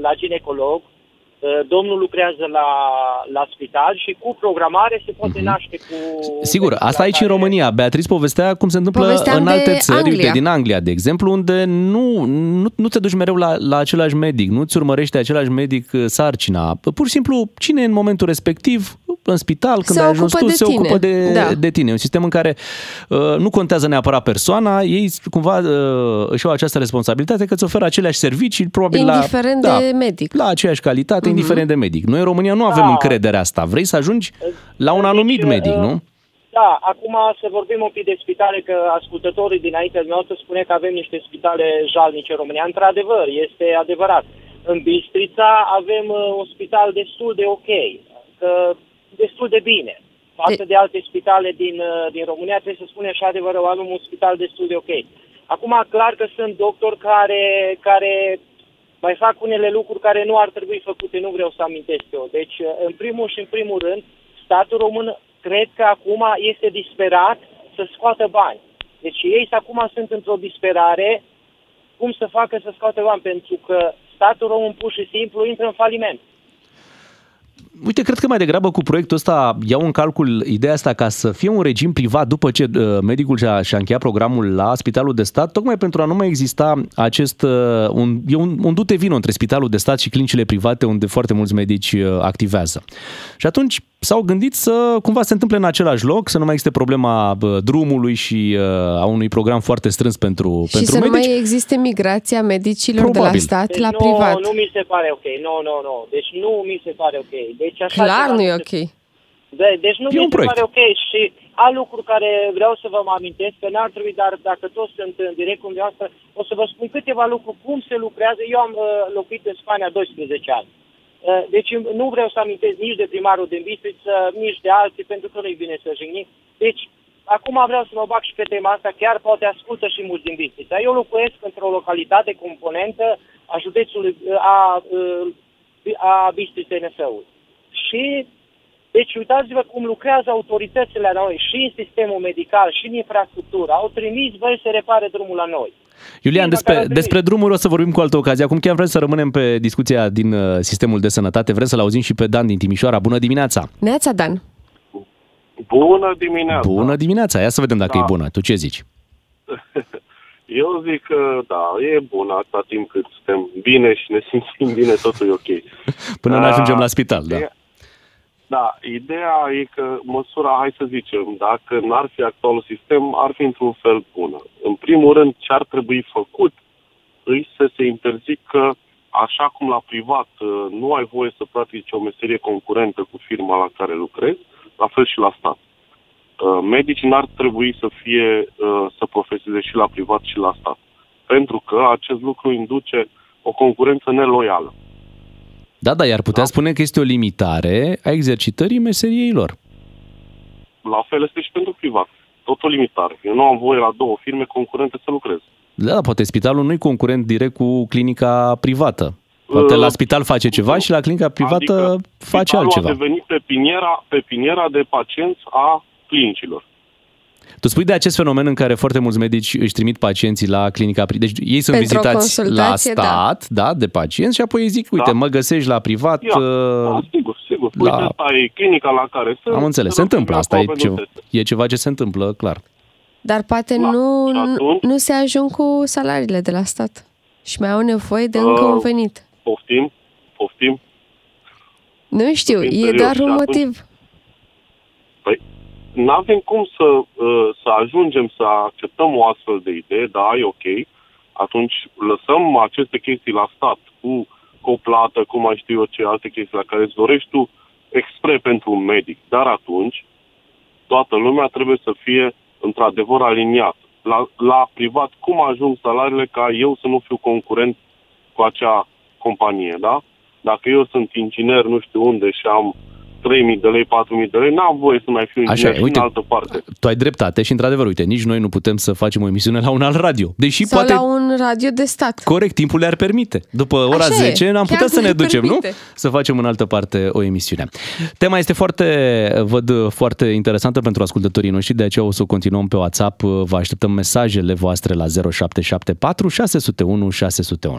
la ginecolog, Uh, Domnul lucrează la, la spital și cu programare se poate naște cu... Sigur, asta aici în România. Beatrice povestea cum se întâmplă Povesteam în de alte țări, Anglia. uite, din Anglia, de exemplu, unde nu, nu, nu te duci mereu la, la același medic, nu-ți urmărește același medic uh, sarcina. Pur și simplu, cine e în momentul respectiv, în spital, când Se ai ajuns ocupă tu, de se tine. ocupă de, Da. de tine. E un sistem în care uh, nu contează neapărat persoana, ei cumva uh, își au această responsabilitate că îți oferă aceleași servicii, probabil Indiferent la, de medic. la aceeași calitate, Mhm. Indiferent de medic. Noi în România nu avem Da. încrederea asta. Vrei să ajungi la un anumit Deci, medic, uh, nu? Da, acum să vorbim un pic de spitale, că ascultătorii dinainte de noastră spune că avem niște spitale jalnice în România. Într-adevăr, este adevărat. În Bistrița avem uh, un spital destul de ok, că destul de bine. Față de alte spitale din, uh, din România, trebuie să spunem și adevărul, avem un spital destul de ok. Acum, clar că sunt doctori care, care mai fac unele lucruri care nu ar trebui făcute, nu vreau să amintesc eu. Deci, în primul și în primul rând, statul român cred că acum este disperat să scoată bani. Deci ei acum sunt într-o disperare cum să facă să scoate bani, pentru că statul român pur și simplu intră în faliment. Uite, cred că mai degrabă cu proiectul ăsta iau în calcul ideea asta ca să fie un regim privat după ce uh, medicul și-a, și-a încheiat programul la spitalul de stat, tocmai pentru a nu mai exista acest... Uh, un, e un, un dute vino între spitalul de stat și clinicile private unde foarte mulți medici uh, activează. Și atunci s-au gândit să cumva se întâmple în același loc, să nu mai existe problema uh, drumului și uh, a unui program foarte strâns pentru, Și pentru să nu medici. mai existe migrația medicilor de la Probabil. stat Deci la nu, privat. nu mi se pare ok. Nu, nu, nu. Deci nu mi se pare ok. Deci așa Clar ceva nu e se- ok. De, deci nu E mi un se proiect. pare ok și alt lucru care vreau să vă mai amintesc, că n-ar trebui, dar dacă toți sunt în direct cu dumneavoastră, o să vă spun câteva lucruri, cum se lucrează. Eu am uh, locuit în Spania 12 ani. Uh, deci nu vreau să amintesc nici de primarul din Bistriță, nici de alții, pentru că nu-i bine să jignim. Deci, acum vreau să mă bag și pe tema asta, chiar poate ascultă și mulți din Bistrița. Eu locuiesc într-o localitate componentă a județului, uh, a, uh, a Bistriței NSU-ului. Și deci uitați-vă cum lucrează autoritățile la noi și în sistemul medical și în infrastructură. Au trimis, băi, să repare drumul la noi. Iulian, Firma care despre, a trimis. despre drumuri o să vorbim cu altă ocazie. Acum chiar vrem să rămânem pe discuția din uh, sistemul de sănătate. Vrem să-l auzim și pe Dan din Timișoara. Bună dimineața! Neața Dan. Bună dimineața! Bună dimineața! Ia să vedem dacă Da. e bună. Tu ce zici? [LAUGHS] Eu zic că da, e bun atâta timp cât suntem bine și ne simțim bine, totul e ok. [LAUGHS] Până ne Ah, ajungem la spital, da. ideea- Da, ideea e că măsura, hai să zicem, dacă n-ar fi actualul sistem, ar fi într-un fel bună. În primul rând, ce ar trebui făcut îi să se interzică, așa cum la privat uh, nu ai voie să practici o meserie concurentă cu firma la care lucrezi, la fel și la stat. Uh, Medicii n-ar trebui să fie uh, să profeseze și la privat și la stat. Pentru că acest lucru induce o concurență neloială. Da, da, iar putea spune că este o limitare a exercitării meseriei lor. La fel este și pentru privat. Tot o limitare. Eu nu am voie la două firme concurente să lucrez. Da, poate spitalul nu-i concurent direct cu clinica privată. Poate Uh, la spital face ceva și la clinica privată adică face Spitalul altceva. a devenit pe piniera, pe piniera de pacienți a clinicilor. Tu spui de acest fenomen în care foarte mulți medici își trimit pacienții la clinica privată. Deci ei sunt Pentru o vizitați la consultație, da. stat, da. de pacienți și apoi îi zic, uite, Da. mă găsești la privat. Ia, uh, da, sigur, sigur. la- Uite, asta e clinica la care sunt. Am înțeles, te se rog, întâmplă. mi-a Asta e acolo ceva, pentru teste. e ceva ce se întâmplă, clar. Dar poate Da, nu, și nu, atunci? nu se ajung cu salariile de la stat. Și mai au nevoie de încă Uh, un venit. Poftim, poftim. Nu știu, în e serios, doar și un atunci- motiv. Păi, nu avem cum să, uh, să ajungem să acceptăm o astfel de idee, da, e ok. Atunci lăsăm aceste chestii la stat cu, cu o plată, cu mai știu eu ce alte chestii la care îți dorești tu expre pentru un medic. Dar atunci toată lumea trebuie să fie într-adevăr aliniat. La, la privat, cum ajung salariile ca eu să nu fiu concurent cu acea companie, da? Dacă eu sunt inginer nu știu unde și am 3.000 de lei, 4.000 de lei, n-am voie să mai fiu Așa inginer e, și uite. în altă parte. Tu ai dreptate și într-adevăr, uite, nici noi nu putem să facem o emisiune la un alt radio. Deși Sau poate la un radio de stat. Corect, timpul le-ar permite. După ora Așa e, 10 am chiar putea să ne le ducem, permite. nu? Să facem în altă parte o emisiune. Tema este foarte, văd, foarte interesantă pentru ascultătorii noștri, de aceea o să o continuăm pe WhatsApp. Vă așteptăm mesajele voastre la 0774 601 601.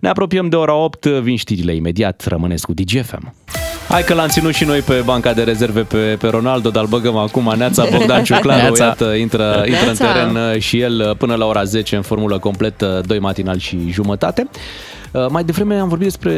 Ne apropiem de ora 8, vin știrile imediat, rămâneți cu DGFM. Hai că l-am ținut și noi pe banca de rezerve pe, pe Ronaldo, dar îl băgăm acum. Neața Bogdan Ciuclaru, Neața. iată, intră, intră în Neața. teren uh, și el uh, până la ora 10 în formulă completă, 2 matinal și jumătate. Uh, Mai devreme am vorbit despre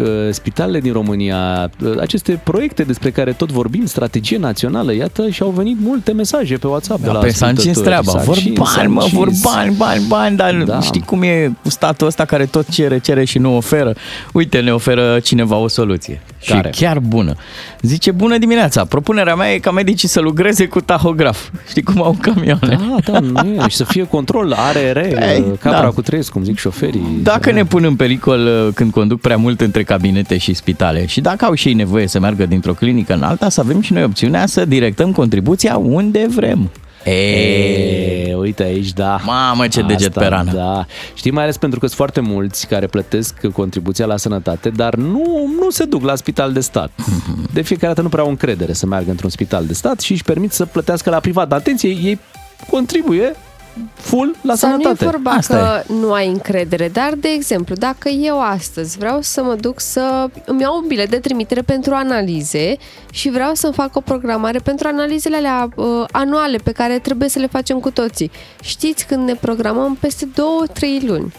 uh, spitalele din România, uh, aceste proiecte despre care tot vorbim, strategie națională, iată, și au venit multe mesaje pe WhatsApp de Da, la pe s-a încins ascultători. treaba. S-a Vor încins, s-a bani, mă, vor încins. bani, bani, bani, dar Da. da. știi cum e cu statul ăsta care tot cere, cere și nu oferă? Uite, ne oferă cineva o soluție. Care? Și chiar bună. Zice, bună dimineața, propunerea mea e ca medicii să lucreze cu tahograf. Știi cum au camioane? Da, da, nu e. și să fie control, ARR, Ei, capra da. cu trei, cum zic șoferii. Dacă ne pun în pericol uh, când conduc prea mult între cabinete și spitale și dacă au și ei nevoie să meargă dintr-o clinică în alta, să avem și noi opțiunea să directăm contribuția unde vrem. E, uite aici, da. Mamă, ce deget pe rană. Da. Știi, mai ales pentru că sunt foarte mulți care plătesc contribuția la sănătate, dar nu, nu se duc la spital de stat. [LAUGHS] De fiecare dată nu prea au încredere să meargă într-un spital de stat și își permit să plătească la privat. Atenție, ei contribuie full la Sau nu e sănătate. vorba că nu ai încredere, dar, de exemplu, dacă eu astăzi vreau să mă duc să îmi iau un bilet de trimitere pentru analize și vreau să-mi fac o programare pentru analizele alea uh, anuale pe care trebuie să le facem cu toții. Știți când ne programăm peste 2-3 luni.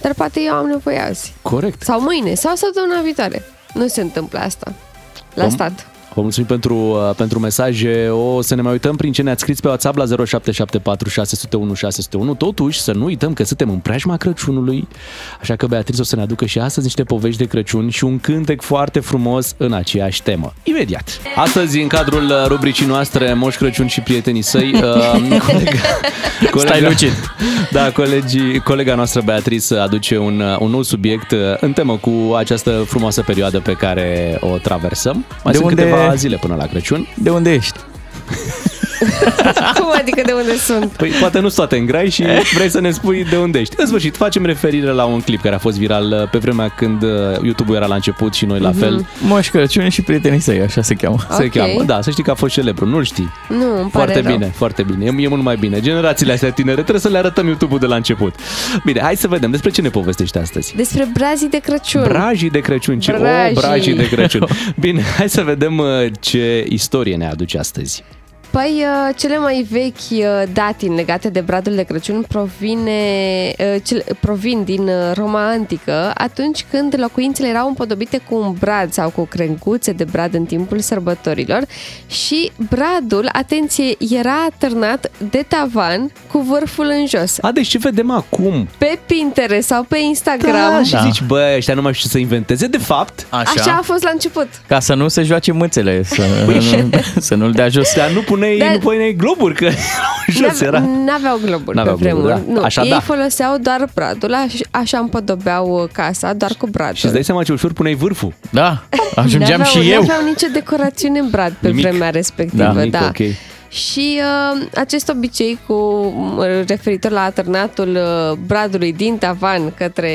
Dar poate eu am nevoie azi. Corect. Sau mâine, sau săptămâna viitoare. Nu se întâmplă asta la Om- stat. Vă mulțumim pentru, uh, pentru mesaje. O să ne mai uităm prin ce ne-ați scris pe WhatsApp la 0774 601 601. Totuși, să nu uităm că suntem în preajma Crăciunului, așa că Beatrice o să ne aducă și astăzi niște povești de Crăciun și un cântec foarte frumos în aceeași temă. Imediat! Astăzi, în cadrul uh, rubricii noastre Moș Crăciun și prietenii săi, uh, [LAUGHS] colega, Stai lucid. Da, colegii, colega noastră Beatrice aduce un, uh, un nou subiect uh, în temă cu această frumoasă perioadă pe care o traversăm. Mai De sunt unde- câteva zile până la Crăciun. De unde ești? [LAUGHS] [LAUGHS] Cum adică de unde sunt? Păi poate nu toate în grai și vrei să ne spui de unde ești. În sfârșit, facem referire la un clip care a fost viral uh, pe vremea când uh, YouTube-ul era la început și noi la Mhm. fel. Moș Crăciun și prietenii săi, așa se cheamă. Se Ok. cheamă. Da, să știi că a fost celebru, nu-l știi. Nu, îmi pare Foarte rău. bine, foarte bine. E, e mult mai bine. Generațiile astea tinere trebuie să le arătăm YouTube-ul de la început. Bine, hai să vedem despre ce ne povestești astăzi. Despre brazii de Crăciun. Brajii de Crăciun. Ce... Brajii. O, brajii de Crăciun. [LAUGHS] Bine, hai să vedem uh, ce istorie ne aduce astăzi. Păi, uh, cele mai vechi uh, datini legate de bradul de Crăciun provine, uh, cele, provin din uh, Roma Antică, atunci când locuințele erau împodobite cu un brad sau cu crenguțe de brad în timpul sărbătorilor și bradul, atenție, era atârnat de tavan cu vârful în jos. A, deci ce vedem acum? Pe Pinterest sau pe Instagram. Da, și zici, bă, ăștia nu mai știu ce să inventeze. De fapt, Așa. Așa a fost la început. Ca să nu se joace mâțele, să, nu, [LAUGHS] să nu-l dea jos. Dar nu puneai, Dar- nu puneai globuri, că [LAUGHS] jos era. N-aveau globuri N-aveau pe vremuri. globuri, da. Nu, Așa, ei da. foloseau doar bradul, aș, așa împodobeau uh, casa, doar cu bradul. Și îți dai seama ce ușor puneai vârful. Da, [LAUGHS] ajungeam N-aveau- și eu. N-aveau nicio decorațiune în brad pe Nimic. vremea respectivă. Da, nimic, da. ok. Și uh, acest obicei cu uh, referitor la atârnatul uh, bradului din tavan către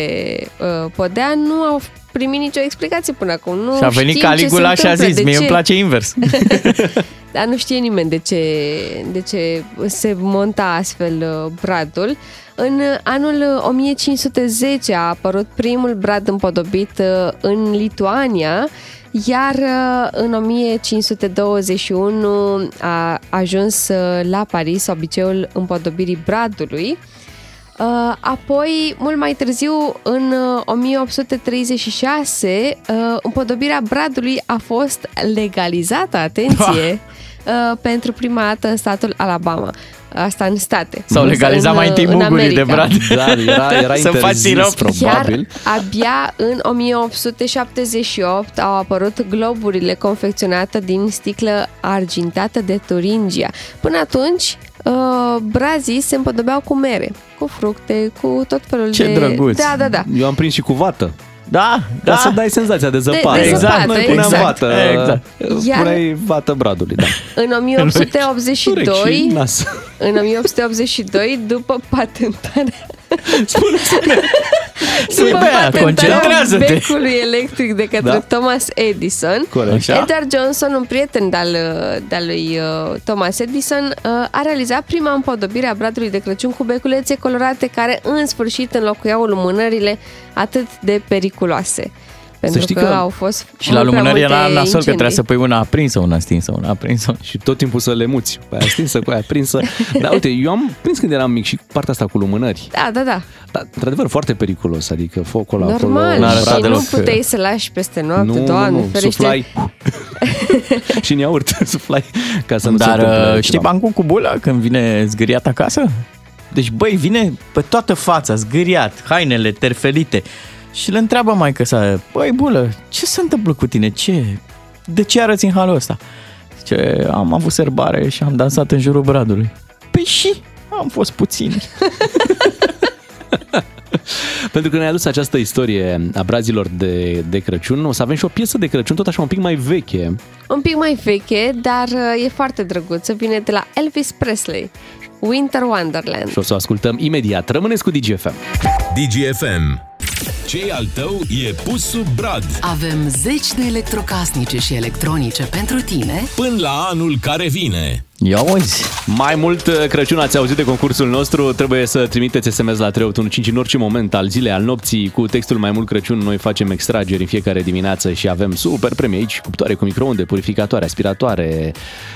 uh, podea nu au primit nicio explicație până acum. Nu Și a venit știm ce Caligula se și a întâmplă, zis, de mie ce- îmi place invers. [LAUGHS] Dar nu știe nimeni de ce, de ce se monta astfel uh, bradul. În uh, anul uh, 1510 a apărut primul brad împodobit uh, în Lituania, iar uh, în 1521 a ajuns uh, la Paris obiceiul împodobirii bradului. Uh, Apoi, mult mai târziu, în uh, 1836, uh, împodobirea bradului a fost legalizată, atenție, [LAUGHS] [LAUGHS] uh, pentru prima dată în statul Alabama. Asta în state. S-au legalizat În, mai întâi în mugurii de America. brad. Da, era, era [LAUGHS] Să faci interzis, sirop. probabil. Chiar abia în 1878 au apărut globurile confecționate din sticlă argintată de Turingia. Până atunci, uh, brazii se împodobeau cu mere, cu fructe, cu tot felul Ce de... drăguț. Da, da, da. Eu am prins și cu vată. Da, Ca da. să dai senzația de zăpadă. De- de exact. zăpadă, Noi puneam exact. vată. Exact. Iar- Puneai vată bradului, da. În Urechi și 1882, nas. în 1882, după patentarea Spune, După bă, patentarea concentrează-te. becului electric de către Da. Thomas Edison, Corect. Așa? Edward Johnson, un prieten de-al, de-al lui uh, Thomas Edison, uh, a realizat prima împodobire a bradului de Crăciun cu beculețe colorate care în sfârșit înlocuiau lumânările atât de periculoase. Pentru știi că, că- au fost Și la mult prea lumânări era multe nasol că incendii. trebuia să pui una aprinsă, una stinsă, una aprinsă. [LAUGHS] Și tot timpul să le muți. Cu aia stinsă, cu aia prinsă. Dar uite, eu am prins când eram mic și partea asta cu lumânări. Da, da, da. Dar, într-adevăr, foarte periculos. Adică focul acolo... Normal. n-arăta Și nu deloc. puteai să lași peste noapte, Nu, doamne, nu, nu, ferește. suflai [LAUGHS] și în iaurt [LAUGHS] suflai ca să nu Dar se întâmple uh, știi ceva. bancul cu bula când vine zgâriat acasă? Deci băi, vine pe toată fața, zgâriat, hainele terfelite și îl întreabă mai sa, băi bulă, ce se întâmplă cu tine? Ce? De ce arăți în halul ăsta? Zice, am avut serbare și am dansat în jurul bradului. Păi și? Am fost puțini. [LAUGHS] Pentru că ne-ai adus această istorie a brazilor de, de Crăciun, o să avem și o piesă de Crăciun, tot așa un pic mai veche. Un pic mai veche, dar uh, e foarte drăguță. Vine de la Elvis Presley. Winter Wonderland. Și o să o ascultăm imediat. Rămâneți cu DGFM. DGFM. Ce al tău e pus sub brad. Avem zeci de electrocasnice și electronice pentru tine Până la anul care vine. Ia uzi. Mai mult uh, Crăciun ați auzit de concursul nostru, trebuie să trimiteți SMS la 3815 în orice moment al zilei, al nopții, cu textul Mai mult Crăciun. Noi facem extrageri în fiecare dimineață și avem super premii aici, cuptoare cu microunde, purificatoare, aspiratoare,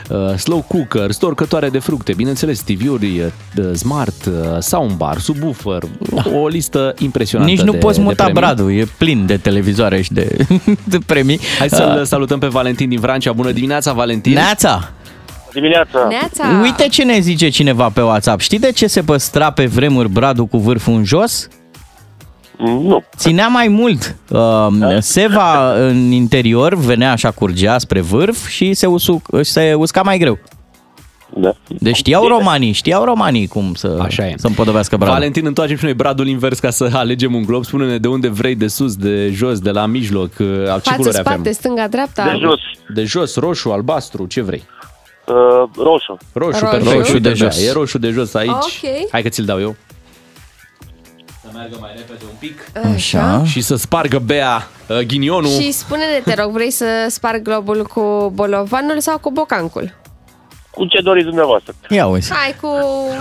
uh, slow cooker, storcătoare de fructe, bineînțeles, TV-uri uh, smart, uh, soundbar, subwoofer, o listă impresionantă Nici nu de, poți de muta premii. bradul, e plin de televizoare și de, [LAUGHS] de premii. Hai să-l Uh, salutăm pe Valentin din Vrancea. Bună dimineața, Valentin! Neața! Dimineața. Neața! Uite ce ne zice cineva pe WhatsApp. Știi de ce se păstra pe vremuri bradul cu vârful în jos? Nu. Ținea mai mult. Uh, seva în interior venea așa, curgea spre vârf și se, usu, se usca mai greu. Da. Deci știau romanii, știau romanii cum să, Așa e. să împodobească bradul. Valentin, întoarcem și noi bradul invers ca să alegem un glob. Spune-ne de unde vrei, de sus, de jos, de la mijloc, uh, ce Față, culori spate, avem. stânga, dreapta. De jos. De jos, roșu, albastru, ce vrei? Uh, roșu. Roșu, Roșu. perfect. Roșu Uite, de Bea, jos. E roșu de jos aici. Ok. Hai că ți-l dau eu. Să meargă mai repede un pic. Așa. Și să spargă Bea uh, ghinionul. Și spune-ne, te rog, vrei să spargi globul cu bolovanul sau cu bocancul? Cu ce doriți dumneavoastră? Ia uzi. Hai cu...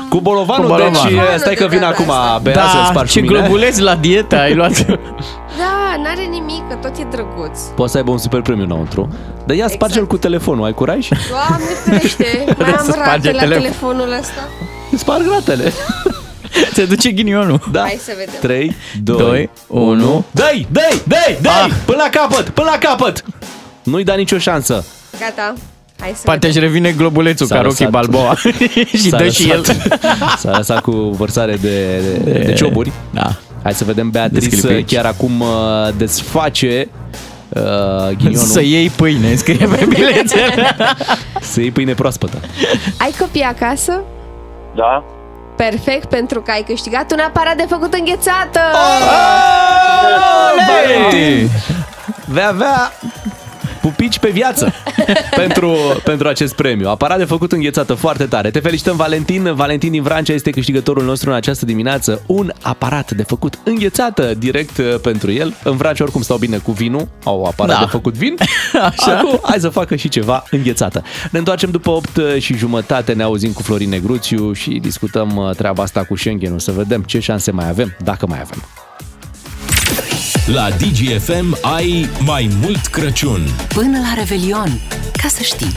Cu bolovanul, Cu bolovanul. deci uh, stai că vin De data acum, asta. Bea, să Da, spargi ce cu mine. globuleți la dietă ai luat. Da, n-are nimic, că tot e drăguț. Poți să aibă un super premiu înăuntru. Dar ia sparge-l cu telefonul, ai curaj? Doamne ferește, [LAUGHS] mai Să am sparge rate la telefon. telefonul ăsta. Sparg ratele. [LAUGHS] Se duce ghinionul. Da. Hai să vedem. 3, 2, Doi, 1. unu. Dai, dai, dai, dai! Ah. Până la capăt, până la capăt! Nu-i da nicio șansă. Gata. Hai să Poate își vedem. revine globulețul S-a ca Rocky lăsat. Balboa [LAUGHS] [LAUGHS] și S-a dă și el. lăsat- [LAUGHS] S-a lăsat cu vărsare de, de, de cioburi. Da. Hai să vedem Beatrice Desclipici. chiar acum uh, desface uh, ghinionul. Să iei pâine, scrie pe bilețele. Să iei pâine proaspătă. Ai copii acasă? Da? Perfect, pentru că ai câștigat un aparat de făcut înghețată! Valentin! Vei avea pupici pe viață [LAUGHS] pentru, pentru acest premiu. Aparat de făcut înghețată foarte tare. Te felicităm, Valentin. Valentin din Vrancea este câștigătorul nostru în această dimineață. Un aparat de făcut înghețată direct uh, pentru el. În Vrancea oricum stau bine cu vinul. Au aparat Da. de făcut vin. [LAUGHS] Așa. Acum hai să facă și ceva înghețată. Ne întoarcem după 8 și jumătate, ne auzim cu Florin Negruțiu și discutăm uh, treaba asta cu Schengen. să vedem ce șanse mai avem, dacă mai avem. La DGFM ai mai mult Crăciun. până la Revelion. Ca să știi.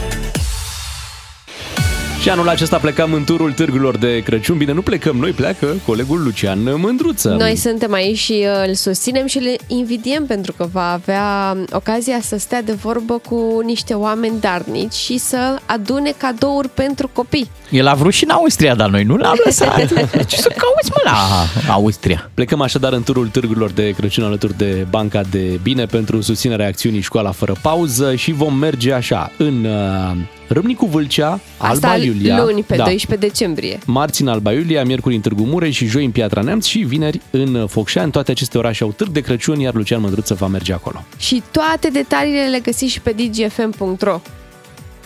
Și anul acesta plecăm în turul târgurilor de Crăciun. Bine, nu plecăm noi, pleacă colegul Lucian Mândruță. Noi suntem aici și uh, îl susținem și îl invidiem pentru că va avea ocazia să stea de vorbă cu niște oameni darnici și să adune cadouri pentru copii. El a vrut și în Austria, dar noi nu l-am lăsat. Ce să cauți, mă, la Austria? Plecăm așadar în turul târgurilor de Crăciun alături de Banca de Bine pentru susținerea acțiunii Școala Fără Pauză și vom merge așa în uh, Râmnicu Vâlcea, Asta Alba Iulia. luni, pe da. 12 decembrie. Marți în Alba Iulia, miercuri în Târgu Mureș și joi în Piatra Neamț și vineri în Focșani. Toate aceste orașe au târg de Crăciun, iar Lucian Mândruță va merge acolo. Și toate detaliile le găsiți și pe dgfm.ro.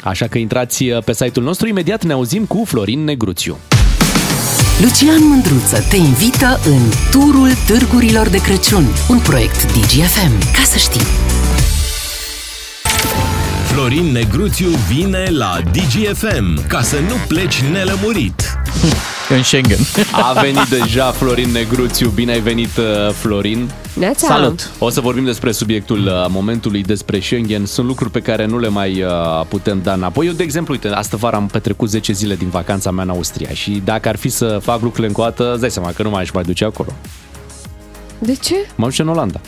Așa că intrați uh, pe site-ul nostru, imediat ne auzim cu Florin Negruțiu. Lucian Mândruță te invită în Turul Târgurilor de Crăciun, un proiect DGFM. Ca să știi! Florin Negruțiu vine la DGFM ca să nu pleci nelămurit. În Schengen. A venit deja Florin Negruțiu. Bine ai venit, uh, Florin. Neața. Salut! O să vorbim despre subiectul uh, momentului, despre Schengen. Sunt lucruri pe care nu le mai uh, putem da înapoi. Eu, de exemplu, uite, astă vară am petrecut 10 zile din vacanța mea în Austria și dacă ar fi să fac lucrurile încă o dată, îți dai seama că nu mai aș mai duce acolo. De ce? Mă duce în Olanda.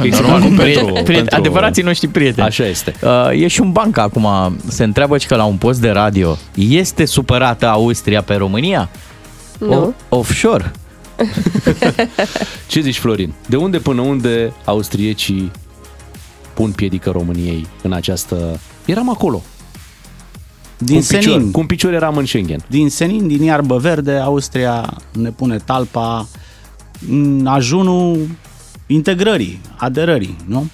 Că e Normal, singurul prieten, pentru- prieten, pentru- adevărații noștri prieteni. Așa este. Uh, e și un banc acum, se întreabă și că la un post de radio este supărată Austria pe România? Nu. O, offshore. [LAUGHS] Ce zici, Florin? De unde până unde austriecii pun piedică României în această... Eram acolo. Din cu un picior, senin. cu un picior eram în Schengen. Din senin, din iarbă verde, Austria ne pune talpa în ajunul integrării, aderării, nu?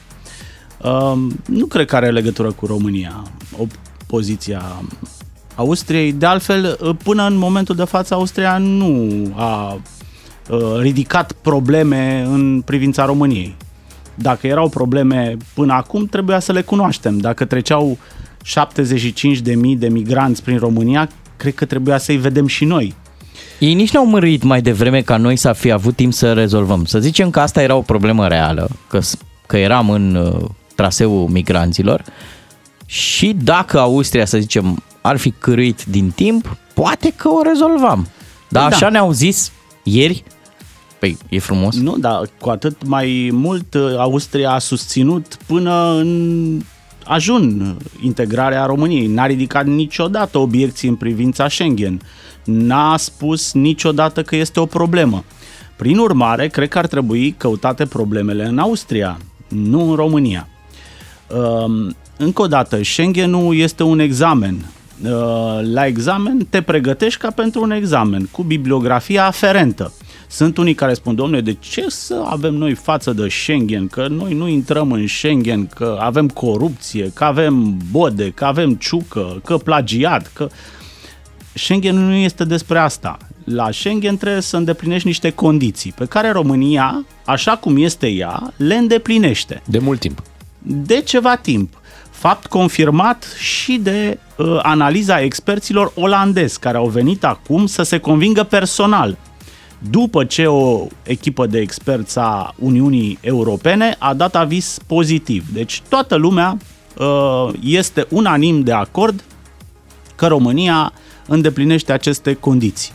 Um, nu cred că are legătură cu România, o poziția Austriei. De altfel, până în momentul de față, Austria nu a uh, ridicat probleme în privința României. Dacă erau probleme până acum, trebuia să le cunoaștem. Dacă treceau 75.000 de migranți prin România, cred că trebuia să-i vedem și noi. Ei nici n-au mărit mai devreme ca noi să fi avut timp să rezolvăm. Să zicem că asta era o problemă reală, că, s- că eram în uh, traseul migranților și dacă Austria, să zicem, ar fi cârâit din timp, poate că o rezolvam. Dar Da. așa ne-au zis ieri, păi e frumos. Nu, dar cu atât mai mult uh, Austria a susținut până în ajun integrarea României. N-a ridicat niciodată obiecții în privința Schengen. N-a spus niciodată că este o problemă. Prin urmare, cred că ar trebui căutate problemele în Austria, nu în România. Um, Încă o dată, Schengenul este un examen. Uh, La examen te pregătești ca pentru un examen, cu bibliografia aferentă. Sunt unii care spun, domnule, de ce să avem noi față de Schengen, că noi nu intrăm în Schengen, că avem corupție, că avem bode, că avem ciucă, că plagiat, că... Schengen nu este despre asta. La Schengen trebuie să îndeplinești niște condiții pe care România, așa cum este ea, le îndeplinește. De mult timp. De ceva timp. Fapt confirmat și de uh, analiza experților olandezi care au venit acum să se convingă personal. După ce o echipă de experți a Uniunii Europene a dat aviz pozitiv. Deci toată lumea uh, este unanim de acord că România îndeplinește aceste condiții.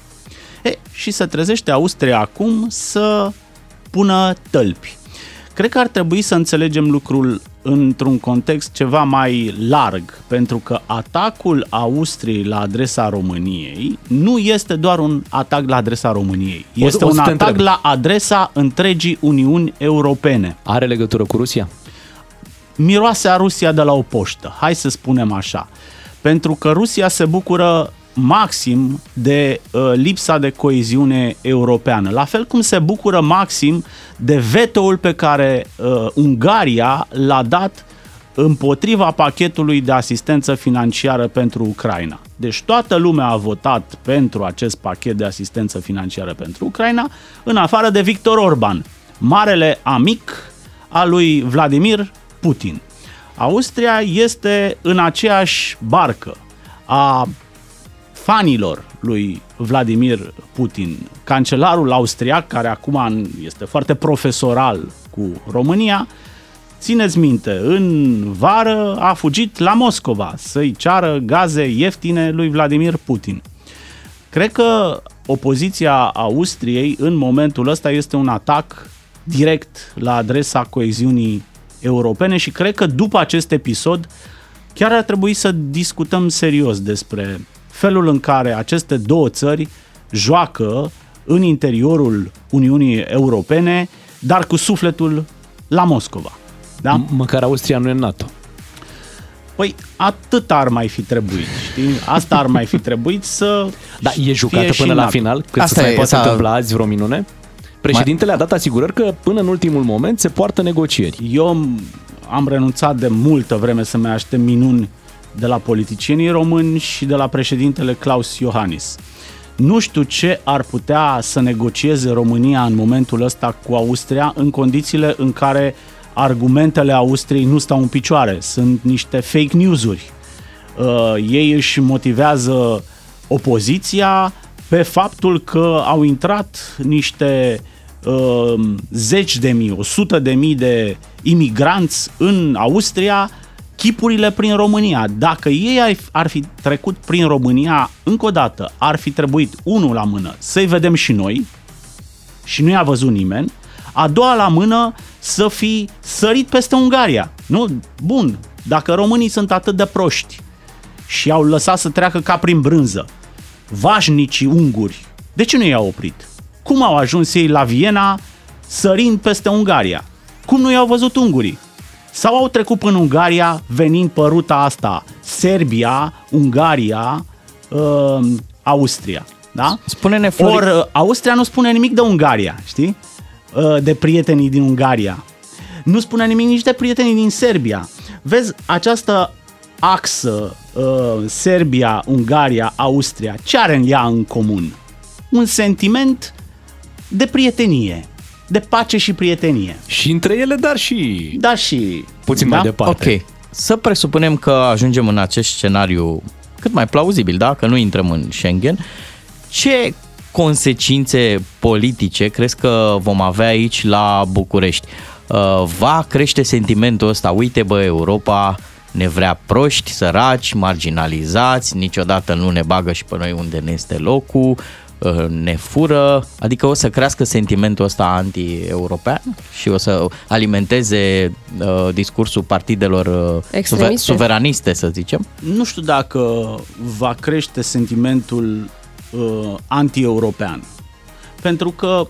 E, și se trezește Austria acum să pună tălpi. Cred că ar trebui să înțelegem lucrul într-un context ceva mai larg, pentru că atacul Austriei la adresa României nu este doar un atac la adresa României. O- Este o să un te atac întreb. la adresa întregii Uniuni Europene. Are legătură cu Rusia? miroase a Rusia de la o poștă, hai să spunem așa. Pentru că Rusia se bucură maxim de uh, lipsa de coeziune europeană, la fel cum se bucură maxim de vetoul pe care uh, Ungaria l-a dat împotriva pachetului de asistență financiară pentru Ucraina. Deci toată lumea a votat pentru acest pachet de asistență financiară pentru Ucraina, în afară de Victor Orban, marele amic al lui Vladimir Putin. Austria este în aceeași barcă a fanilor lui Vladimir Putin. Cancelarul austriac, care acum este foarte profesoral cu România, țineți minte, în vară a fugit la Moscova să-i ceară gaze ieftine lui Vladimir Putin. Cred că opoziția Austriei în momentul ăsta este un atac direct la adresa coeziunii europene și cred că după acest episod chiar ar trebui să discutăm serios despre felul în care aceste două țări joacă în interiorul Uniunii Europene, dar cu sufletul la Moscova. Da? Măcar Austria nu e în NATO. Păi atât ar mai fi trebuit, știi? Asta ar mai fi trebuit să Da, e jucată fie și până la NATO. final? Crezi că Asta se mai e, poate s-a- întâmpla azi vreo minune? Președintele a dat asigurări că până în ultimul moment se poartă negocieri. Eu am renunțat de multă vreme să mai aștept minuni de la politicienii români și de la președintele Klaus Iohannis. Nu știu ce ar putea să negocieze România în momentul ăsta cu Austria în condițiile în care argumentele Austriei nu stau în picioare. Sunt niște fake news-uri. Uh, ei își motivează opoziția pe faptul că au intrat niște uh, zeci de mii, o sută de mii de imigranți în Austria, chipurile prin România. Dacă ei ar- ar fi trecut prin România, încă o dată, ar fi trebuit, unul la mână, să-i vedem și noi, și nu i-a văzut nimeni, a doua la mână să fi sărit peste Ungaria. Nu? Bun, dacă românii sunt atât de proști și au lăsat să treacă ca prin brânză, vașnicii unguri, de ce nu i-au oprit? Cum au ajuns ei la Viena sărind peste Ungaria? Cum nu i-au văzut ungurii? Sau au trecut până Ungaria venind pe ruta asta, Serbia, Ungaria, uh, Austria. Da? Spune-ne, Flori- Or, uh, Austria nu spune nimic de Ungaria, știi? Uh, De prietenii din Ungaria. Nu spune nimic nici de prietenii din Serbia. Vezi, această axă uh, Serbia, Ungaria, Austria, ce are în ea în comun? Un sentiment de prietenie, de pace și prietenie. Și între ele, dar și... Dar și... Puțin da? mai departe. Ok. Să presupunem că ajungem în acest scenariu cât mai plauzibil, da? Că nu intrăm în Schengen. Ce consecințe politice crezi că vom avea aici la București? Uh, Va crește sentimentul ăsta, uite bă, Europa ne vrea proști, săraci, marginalizați, niciodată nu ne bagă și pe noi unde ne este locul, uh, ne fură, adică o să crească sentimentul ăsta anti-european și o să alimenteze uh, discursul partidelor uh, suver- Extremiste. suveraniste, să zicem. Nu știu dacă va crește sentimentul uh, anti-european. Pentru că,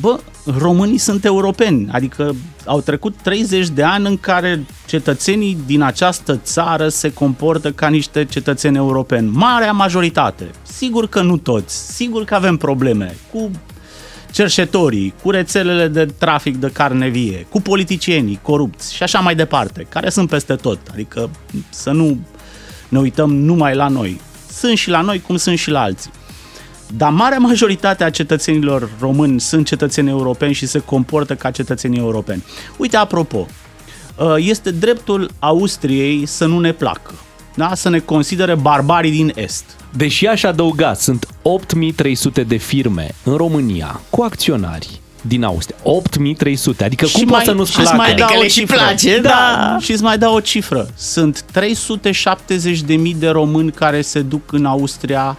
bă, românii sunt europeni, adică au trecut 30 de ani în care cetățenii din această țară se comportă ca niște cetățeni europeni. Marea majoritate. Sigur că nu toți, sigur că avem probleme cu cerșetorii, cu rețelele de trafic de carne vie, cu politicienii corupți și așa mai departe, care sunt peste tot. Adică să nu ne uităm numai la noi. Sunt și la noi cum sunt și la alții. Dar marea majoritate a cetățenilor români sunt cetățeni europeni și se comportă ca cetățenii europeni. Uite, apropo, uh, este dreptul Austriei să nu ne placă, da? să ne considere barbarii din Est. Deși aș adăuga, sunt 8300 de firme în România cu acționari din Austria. 8300, adică cum poate să nu-ți și-ți placă? mai dau Adică o le și cifră. place, da. Și îți mai dau o cifră. Sunt 370.000 de români care se duc în Austria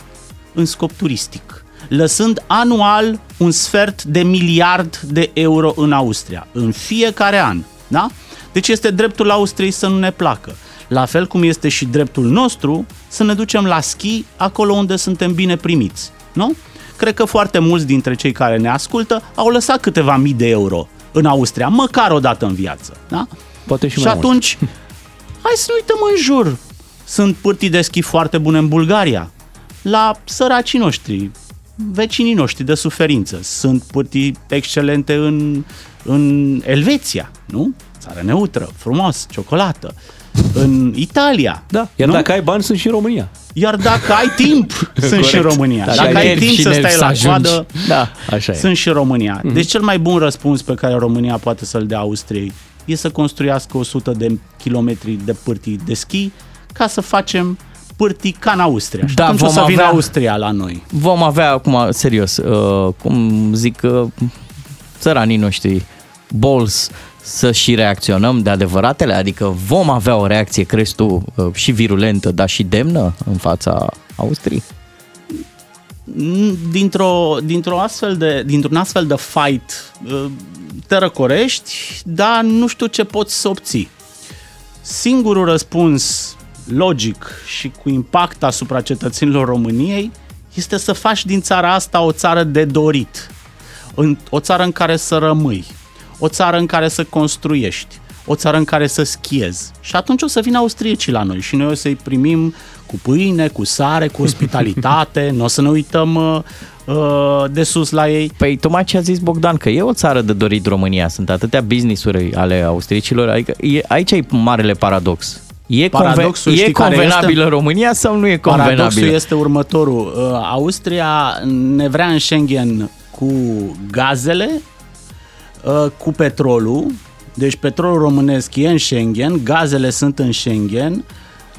în scop turistic, lăsând anual un sfert de miliard de euro în Austria, în fiecare an. Da? Deci este dreptul Austriei să nu ne placă. La fel cum este și dreptul nostru să ne ducem la schi acolo unde suntem bine primiți. Nu? Cred că foarte mulți dintre cei care ne ascultă au lăsat câteva mii de euro în Austria, măcar o dată în viață. Da? Poate și Și mai mult. atunci, hai să ne uităm în jur. Sunt pârtii de schi foarte bune în Bulgaria, la săracii noștri, vecinii noștri de suferință. Sunt pârtii excelente în, în Elveția, nu? Țară neutră, frumos, ciocolată. În Italia. Da, iar nu? dacă ai bani, sunt și în România. Iar dacă ai timp, [LAUGHS] sunt și în Corect. România. Dacă Dacă ai ai nervi timp și să nervi stai să la ajungi. coadă, Da, așa e. sunt și în România. Mhm. Deci cel mai bun răspuns pe care România poate să-l dea Austriei e să construiască 100 de kilometri de pârtii de schi ca să facem pârtii ca în Austria. Și Da, atunci o vom să vină avea- Austria la noi. Vom avea acum, serios, uh, cum zic uh, țăranii noștri, balls, să și reacționăm de adevăratele? Adică vom avea o reacție, crezi tu, uh, și virulentă, dar și demnă în fața Austriei? Dintr-o, dintr-o astfel de, dintr-un astfel de fight uh, te răcorești, dar nu știu ce poți să obții. Singurul răspuns logic și cu impact asupra cetățenilor României este să faci din țara asta o țară de dorit, în- o țară în care să rămâi, o țară în care să construiești, o țară în care să schiez. Și atunci o să vină austriecii la noi și noi o să-i primim cu pâine, cu sare, cu ospitalitate, [LAUGHS] nu o să ne uităm uh, uh, de sus la ei. Păi tocmai ce a zis Bogdan, că e o țară de dorit România, sunt atâtea business-uri ale austriecilor, adică e, aici e marele paradox. E, Paradoxul, conven- e știi care convenabilă este? România sau nu e Paradoxul convenabilă? este următorul. Uh, Austria ne vrea în Schengen cu gazele, uh, cu petrolul, deci petrolul românesc e în Schengen, gazele sunt în Schengen,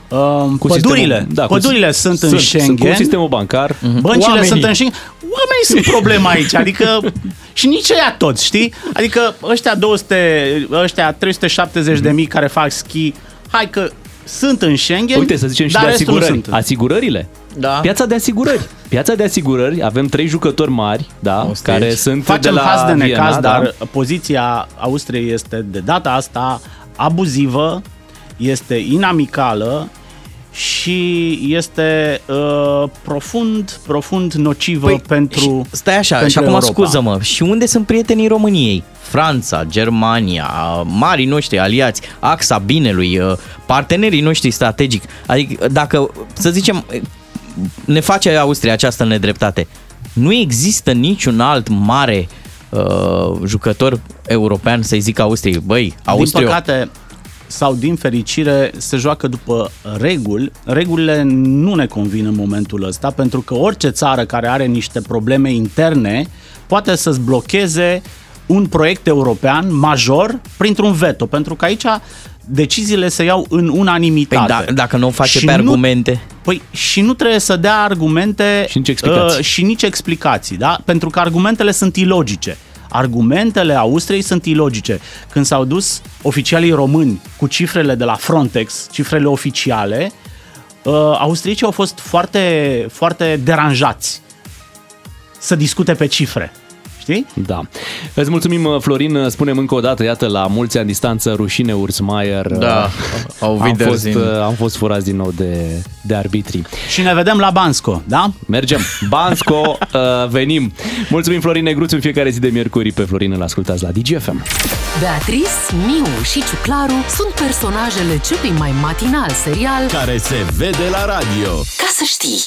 uh, Cu pădurile, sistemul- da, cu- pădurile sunt, în sunt, Schengen, Sunt cu sistemul bancar. Băncile Oamenii. sunt în Schengen. Oamenii sunt problema aici, adică [LAUGHS] și nici ea toți, știi? Adică ăștia 200, ăștia 370 de mii care fac schi, hai că sunt în Schengen, Uite, să zicem și dar de restul nu asigurări. sunt. Asigurările. Da. Piața de asigurări. Piața de asigurări, avem trei jucători mari, da, care sunt Facem de la haz de necaz, Viena, dar da? poziția Austriei este de data asta abuzivă, este inamicală și este uh, profund, profund nocivă păi, pentru Stai așa, pentru și acum Europa. scuză-mă, și unde sunt prietenii României? Franța, Germania, marii noștri aliați, axa binelui, uh, partenerii noștri strategic. Adică dacă, să zicem, ne face Austria această nedreptate, nu există niciun alt mare uh, jucător european să-i zică Austriei, băi, Austria... Din păcate sau din fericire se joacă după reguli. Regulile nu ne convin în momentul ăsta pentru că orice țară care are niște probleme interne poate să-ți blocheze un proiect european major printr-un veto, pentru că aici deciziile se iau în unanimitate. Păi da, dacă nu o face Și pe argumente. Păi și nu trebuie să dea argumente Și nici explicații. Uh, și nici explicații, da? Pentru că argumentele sunt ilogice. Argumentele Austriei sunt ilogice. Când s-au dus oficialii români cu cifrele de la Frontex, cifrele oficiale, uh, austriecii au fost foarte, foarte deranjați să discute pe cifre. Știi? Da. Îți mulțumim, Florin. Spunem încă o dată, iată, la mulți ani distanță, rușine Ursmaier. Da, au am Widers fost, din- am fost furați din nou de, de arbitrii. Și ne vedem la Bansco, da? Mergem. Bansco, uh, venim. Mulțumim, Florin Negruțu, în fiecare zi de miercuri pe Florin îl ascultați la DGFM. Beatrice, Miu și Ciuclaru sunt personajele celui mai matinal serial Care se vede la radio. Ca să știi.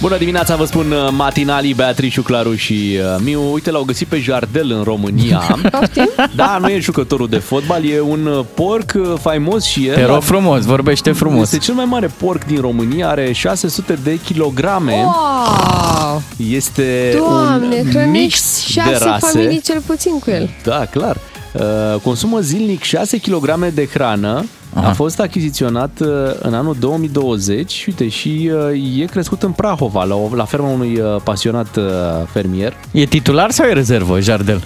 Bună dimineața, vă spun uh, matinalii Beatrice, Claru și uh, Miu. Uite, l-au găsit pe Jardel în România. [LAUGHS] da, nu e jucătorul de fotbal, e un uh, porc uh, faimos și el. Te rog frumos, vorbește frumos. Este cel mai mare porc din România, are 600 de kilograme. Wow! Este Doamne, un hrănești mix de șase rase. familii cel puțin cu el. Da, clar. Uh, consumă zilnic 6 kg de hrană. Aha. A fost achiziționat uh, în anul 2020 uite, și uh, e crescut în Prahova, la, o, la ferma unui uh, pasionat uh, fermier. E titular sau e rezervă, Jardel?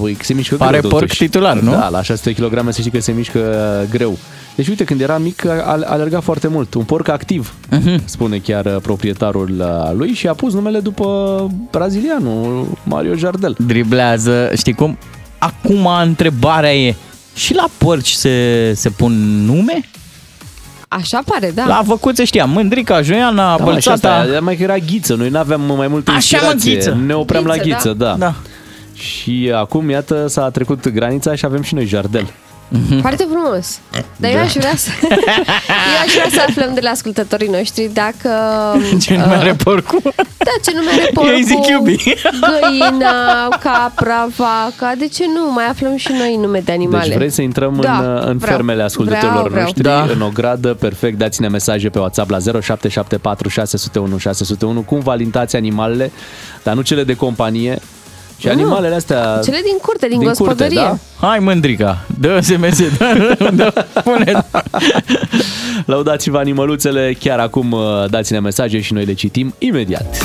Păi se mișcă Pare greu, porc totuși. titular, nu? Da, la 600 kg să știi că se mișcă uh, greu. Deci uite, când era mic a a alergat foarte mult. Un porc activ, Mhm. spune chiar uh, proprietarul uh, lui și a pus numele după brazilianul Mario Jardel. Driblează, știi cum? Acum întrebarea e, și la porci se, se pun nume? Așa pare, da. La văcuțe știam, Mândrica, Joiana, Da, mă, și Bălțata. asta, mai că era ghiță, noi nu aveam mai multă Așa, mă, inspirație. ghiță. Ne opream la Ghiță, ghiță, da. Da. Și acum, iată, s-a trecut granița și avem și noi Jardel. Foarte frumos. Dar eu aș vrea să... eu aș vrea să aflăm de la ascultătorii noștri dacă... [LAUGHS] Ce nume are porcul? Da, ce nume are [LAUGHS] porcul, Eu îi zic iubi. găina, capra, vaca. De ce nu? Mai aflăm și noi nume de animale. Deci vrei să intrăm Da, în, în vreau. fermele ascultătorilor Vreau, vreau. noștri, Da. în o gradă, perfect, dați-ne mesaje pe WhatsApp la 0774 601 601 cum valintați animalele, dar nu cele de companie, ci Nu, animalele astea Cele din curte, din, din curte, gospodărie. da? Hai mândrica, dă SMS, dă, dă, pune. Lăudați-vă animăluțele, chiar acum uh, dați-ne mesaje și noi le citim imediat.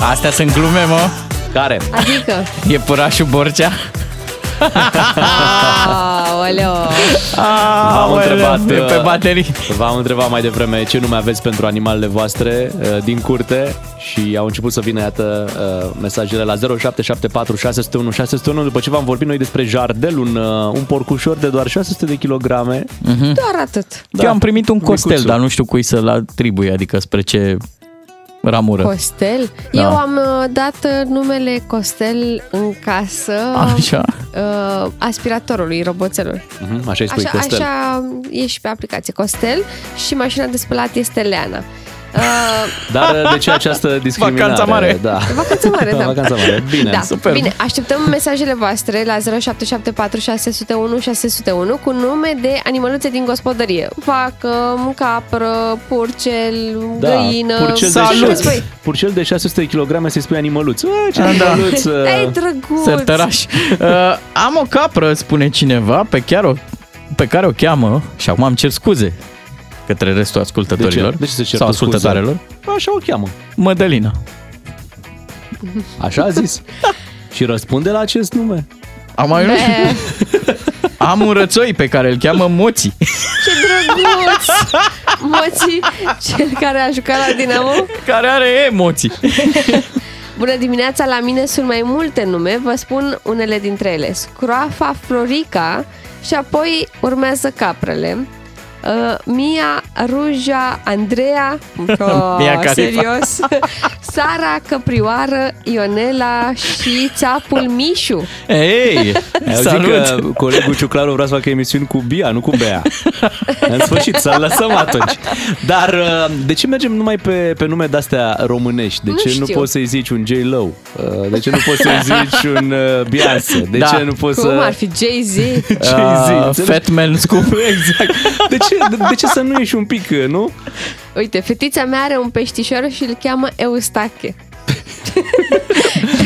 Astea sunt glume, mă. Care? Adică, E purașul Borcea. Aoleo! V-am Aoleu, întrebat, e pe uh, baterii. V-am întrebat mai devreme ce nume aveți pentru animalele voastre uh, din curte și au început să vină, iată, uh, mesajele la 0774 601 601 după ce v-am vorbit noi despre Jardel, un, uh, un porcușor de doar 600 de kilograme. Doar atât. Da. Eu am primit un costel, Micuțul. dar nu știu cui să-l atribui, adică spre ce ramură. Costel? Da. Eu am uh, dat uh, numele Costel în casă Așa. uh, aspiratorului, roboțelul. Mhm, Așa îi spui, Așa, Costel. așa e și pe aplicație. Costel și mașina de spălat este Leana. Uh, Dar uh, de ce această discriminare? Vacanța mare. [LAUGHS] Da. Vacanța mare, da. Vacanța mare. Bine. da. superb. Bine, așteptăm mesajele voastre la 0774 601 601 cu nume de animăluțe din gospodărie. Vacă, capră, purcel, Da, găină. purcel de, Salut! 600, purcel de 600 de kg să-i spui animăluț. A, ce Ah, da. animăluț! uh, Ai drăguț! Sărtăraș. Uh, am o capră, spune cineva, pe, chiar o, pe care o cheamă, și acum am cer scuze către restul ascultătorilor De ce? De ce se cer sau tu scuze? ascultătoarelor. Așa o cheamă. Mădălina. Așa a zis. [LAUGHS] și răspunde la acest nume. Am mai nu știu. Be, Am un rățoi pe care îl cheamă Moții. ce drăguț! Moții, cel care a jucat la Dinamo. care are emoții. [LAUGHS] Bună dimineața, la mine sunt mai multe nume, vă spun unele dintre ele. Scroafa Florica și apoi urmează caprele. Uh, Mia, Ruja, Andreea, [LAUGHS] oh, Mia Khalifa. serios, [LAUGHS] Sara, Căprioară, Ionela și țapul Mișu. Ei, [LAUGHS] Ai auzit salut! că colegul Ciuclaru vrea să facă emisiuni cu Bia, nu cu Bea. [LAUGHS] În sfârșit, să lăsăm atunci. Dar uh, de ce mergem numai pe, pe nume de-astea românești? De Nu ce nu știu. poți să-i zici un J. Lo? Uh, De ce nu poți să-i zici un uh, Beyoncé? De Da. ce nu poți Cum să... ar fi Jay-Z? [LAUGHS] Jay-Z, Uh, înțelegi? Fat Man Scoop. Exact. De ce, de, de ce să nu ieși un pic, uh, nu? Uite, fetița mea are un peștișor și îl cheamă Eustache.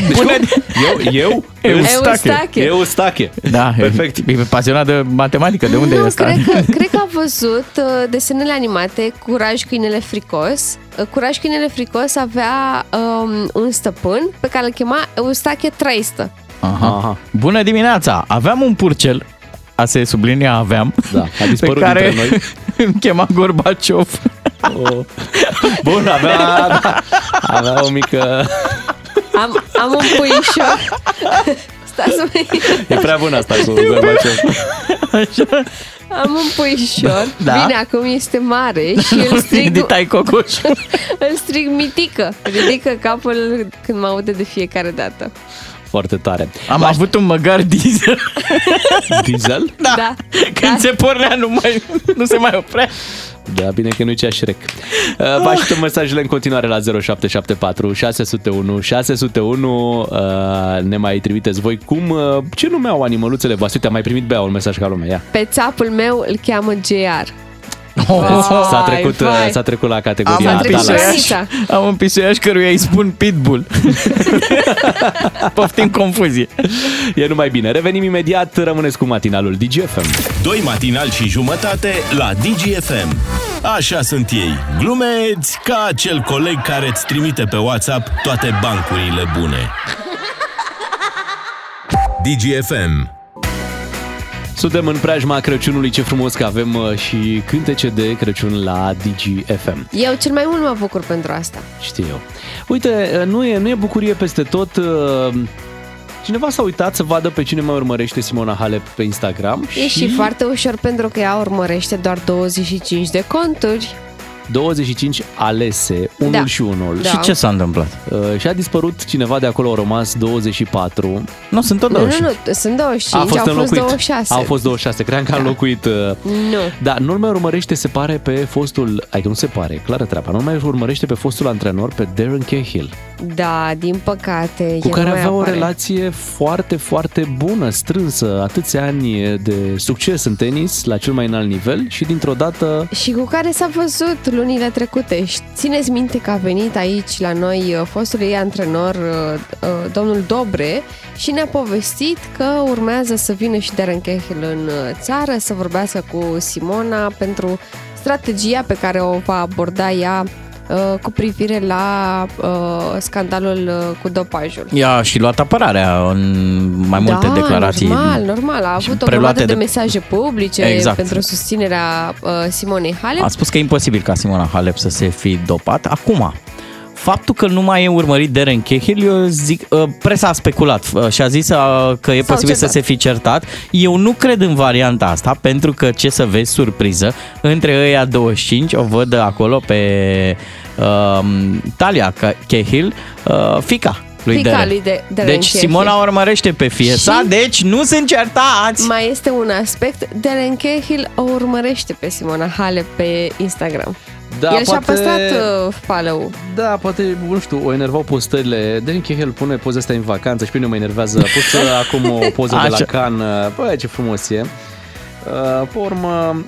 Deci cum? Eu? Eu? Eustache. Eustache. Da, Perfect. E, e pasionat de matematică. De unde e nu, ăsta? cred că, cred că a văzut uh, desenele animate Curaj câinele fricos. Uh, Curaj câinele fricos avea um, un stăpân pe care îl chema Eustache Traistă. Aha. Aha. Bună dimineața! Aveam un purcel, a se sublinia aveam, Da, a dispărut pe care dintre noi. [LAUGHS] îmi chema Gorbaciov. O... [LAUGHS] Bun, avea, da, [LAUGHS] avea o mică... Am, am un puișor. Stați să mă... E prea bună asta cu Gorbaciov. Am un puișor. Da. Bine, acum este mare și [LAUGHS] îl strig, Ditai cocoș. îl strig mitică. Ridică capul când mă aude de fiecare dată. Foarte tare. Am avut un măgar diesel. Diesel? Da. Da. Când Da. se pornea, nu, mai, nu se mai oprea. Da, bine că nu-i cea Shrek. Uh, Vă așteptăm mesajele în continuare la 0774 601 601. Uh, Ne mai trimiteți voi cum, uh, ce nume au animăluțele voastre? Uite, am mai primit Bea un mesaj ca lumea, ia. Pe țapul meu îl cheamă JR. Oh, S-a trecut, uh, vai. s-a trecut la am, categoria un trecut talent. pisuiaș, granița. am un pisuiaș căruia îi spun pitbull. [LAUGHS] Poftim confuzie. E numai bine. Revenim imediat, rămâneți cu matinalul DGFM. Doi matinali și jumătate la DGFM. Așa sunt ei, glumeți ca acel coleg care îți trimite pe WhatsApp toate bancurile bune. DGFM. Suntem în preajma Crăciunului, ce frumos că avem uh, și cântece de Crăciun la DGFM. Eu cel mai mult mă bucur pentru asta. Știu eu. Uite, uh, nu e, nu e bucurie peste tot. uh, Cineva s-a uitat să vadă pe cine mai urmărește Simona Halep pe Instagram E și foarte ușor pentru că ea urmărește doar 25 de conturi. 25 alese, unul Da. și unul. Da. Și ce s-a întâmplat? Uh, și a dispărut cineva de acolo, au rămas 24. Nu, sunt tot Nu, nu, 25. nu, sunt 25, A fost au fost înlocuit. 26. Au fost 26, cream că a înlocuit. uh, Nu. Da, nu mai urmărește, se pare, pe fostul, adică nu se pare, clară treaba, nu mai urmărește pe fostul antrenor, pe Darren Cahill, Da, din păcate. cu el care nu mai avea o apare. relație foarte, foarte bună, strânsă, atâția ani de succes în tenis, la cel mai înalt nivel și dintr-o dată Și cu care s-a văzut lunile trecute. Și Țineți minte că a venit aici la noi uh, fostul ei antrenor, uh, uh, domnul Dobre, și ne-a povestit că urmează să vină și Darren Cahill în uh, țară, să vorbească cu Simona pentru strategia pe care o va aborda ea uh, cu privire la uh, scandalul uh, cu dopajul. Ea și luat apărarea în mai multe da, declarații. normal, normal. A avut o preluate grămadă de, de- mesaje publice Exact. pentru susținerea uh, Simonei Halep. A spus că e imposibil ca Simona Halep să se fi dopat. Acum, faptul că nu mai e urmărit Darren Cahill, eu zic, uh, presa a speculat uh, și a zis uh, că e S-au posibil să certat. se fi certat. Eu nu cred în varianta asta, pentru că, ce să vezi, surpriză, între ăia 25, o văd acolo pe uh, Talia Cahill, uh, fica lui Fica Darren. lui de- Darren Deci Cahill. Simona urmărește pe fie sa, Și- deci nu sunt certați! Mai este un aspect, Darren Cahill o urmărește pe Simona Halep pe Instagram. Da, El și-a poate- păstrat uh, follow Da, poate, nu știu, o enervau postările. Darren Cahill pune poza asta în vacanță și pe mine mă enervează. A pus uh, [LAUGHS] acum o poză de la Așa. Cannes. Bă, ce frumos e. Uh, Pe urmă,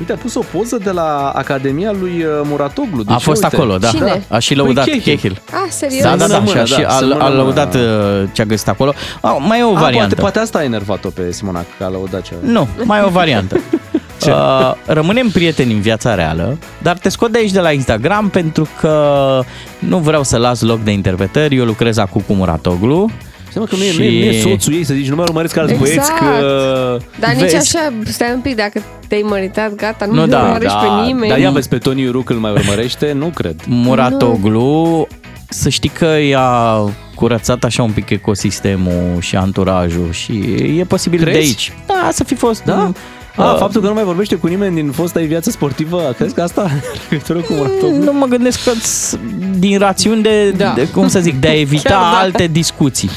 uite, a pus o poză de la Academia lui uh, Muratoglu. Deci, A fost uite. acolo, da. Cine? A și lăudat Păi, Cahill. Ah, serios? Da, da, da, Să și a, mână, și da, a, să mână, a mână. lăudat uh, ce a găsit acolo. A, mai e o A, variantă. poate, poate asta a enervat-o pe Simona, că a lăudat ceva. Nu, mai e o variantă. [LAUGHS] Ce? Uh, rămânem prieteni în viața reală, dar te scot de aici de la Instagram pentru că nu vreau să las loc de interpretări. Eu lucrez acum cu Muratoglu. Seama că nu e, nu, e, nu e soțul ei să zici, nu mai urmăresc alți Exact. băieți că... Dar nici Vezi. așa, stai un pic, dacă te-ai măritat, gata, nu, Nu, nu da, urmărești da, pe nimeni. Dar ia vezi, pe Tony Ruc îl mai urmărește? Nu cred. Muratoglu, să știi că i-a curățat așa un pic ecosistemul și anturajul și e posibil Crezi? de aici. Da, să fi fost... Da? A, Uh, faptul că nu mai vorbește cu nimeni din fosta ei viață sportivă, crezi că asta are legătură cu Muratoglu? Nu mă gândesc că s- din rațiuni de, Da. de, cum să zic, de a [LAUGHS] evita Chiar da. alte discuții.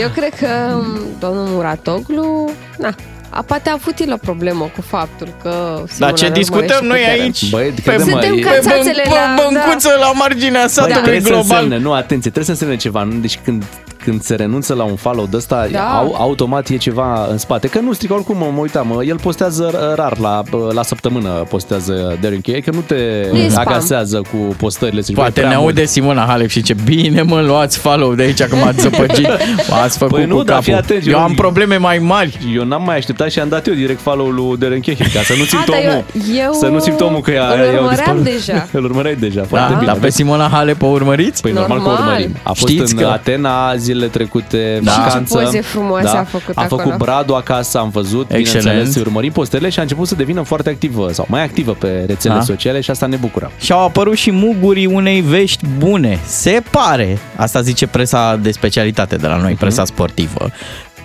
Eu cred că um, domnul Muratoglu, na, a poate a avut el o problemă cu faptul că Simona Dar ce îl discutăm urmărește noi pe teren. aici? Băi, Pe- crede-mă, Suntem e- ca țațele Bă, la... băncuță la marginea Băi, satului trebuie să global. însemne, nu, atenție, trebuie să însemne ceva. Nu? Deci când, când se renunță la un follow de ăsta, Da. au, automat e ceva în spate. Că nu strică, oricum mă, mă uitam, mă, el postează rar, la, la săptămână postează Darren Cahill, că nu te Nu e spam. agasează cu postările. Zici, Poate băi, ne prea aude mult. Simona Halep și ce bine mă luați follow de aici că m-ați zăpăcit. M-ați făcut Păi nu, cu dar fii capul. atent, eu eu- am probleme mai mari. Eu n-am mai așteptat și am dat eu direct follow lui Darren Cahill, ca să nu [LAUGHS] simt dar eu- omul. eu să nu simt omul că îl i-a, i-au urmăream dispărut. deja. [LAUGHS] îl urmăreai deja, foarte Da, bine. dar pe Simona Halep o urmăriți? Păi normal, că Normal. urmărim. A fost Știți în că- Atena zilele trecute, Da. vacanță. Și ce poze frumoase a făcut A acolo. făcut Bradu acasă, am văzut, Excelent. bineînțeles, îi urmărim postele și a început să devină foarte activă sau mai activă pe rețele Da. sociale și asta ne bucură. Și au apărut și mugurii unei vești bune. Se pare, asta zice presa de specialitate de la noi, presa sportivă,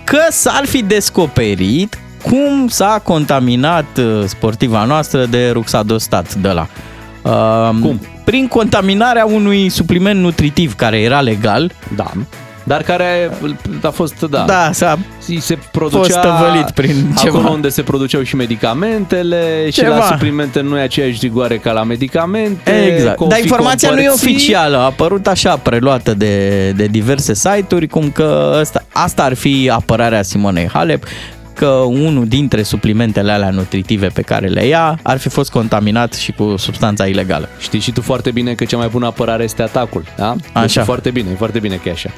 că s-ar fi descoperit cum s-a contaminat uh, sportiva noastră de ruxadostat de la. Uh, Cum? Prin contaminarea unui supliment nutritiv care era legal. Da. Dar care a fost, da, Da, s-a se producea fost tăvălit prin acolo ceva. unde se produceau și medicamentele și Ceva. la suplimente nu e aceeași rigoare ca la medicamente. Exact. că o Dar fi informația nu e compărțit. oficială, a apărut așa, preluată de, de diverse site-uri, cum că asta, asta ar fi apărarea Simonei Halep, că unul dintre suplimentele alea nutritive pe care le ia ar fi fost contaminat și cu substanța ilegală. Știi și tu foarte bine că cea mai bună apărare este atacul, da? Deci Așa. e foarte bine, e foarte bine că e așa.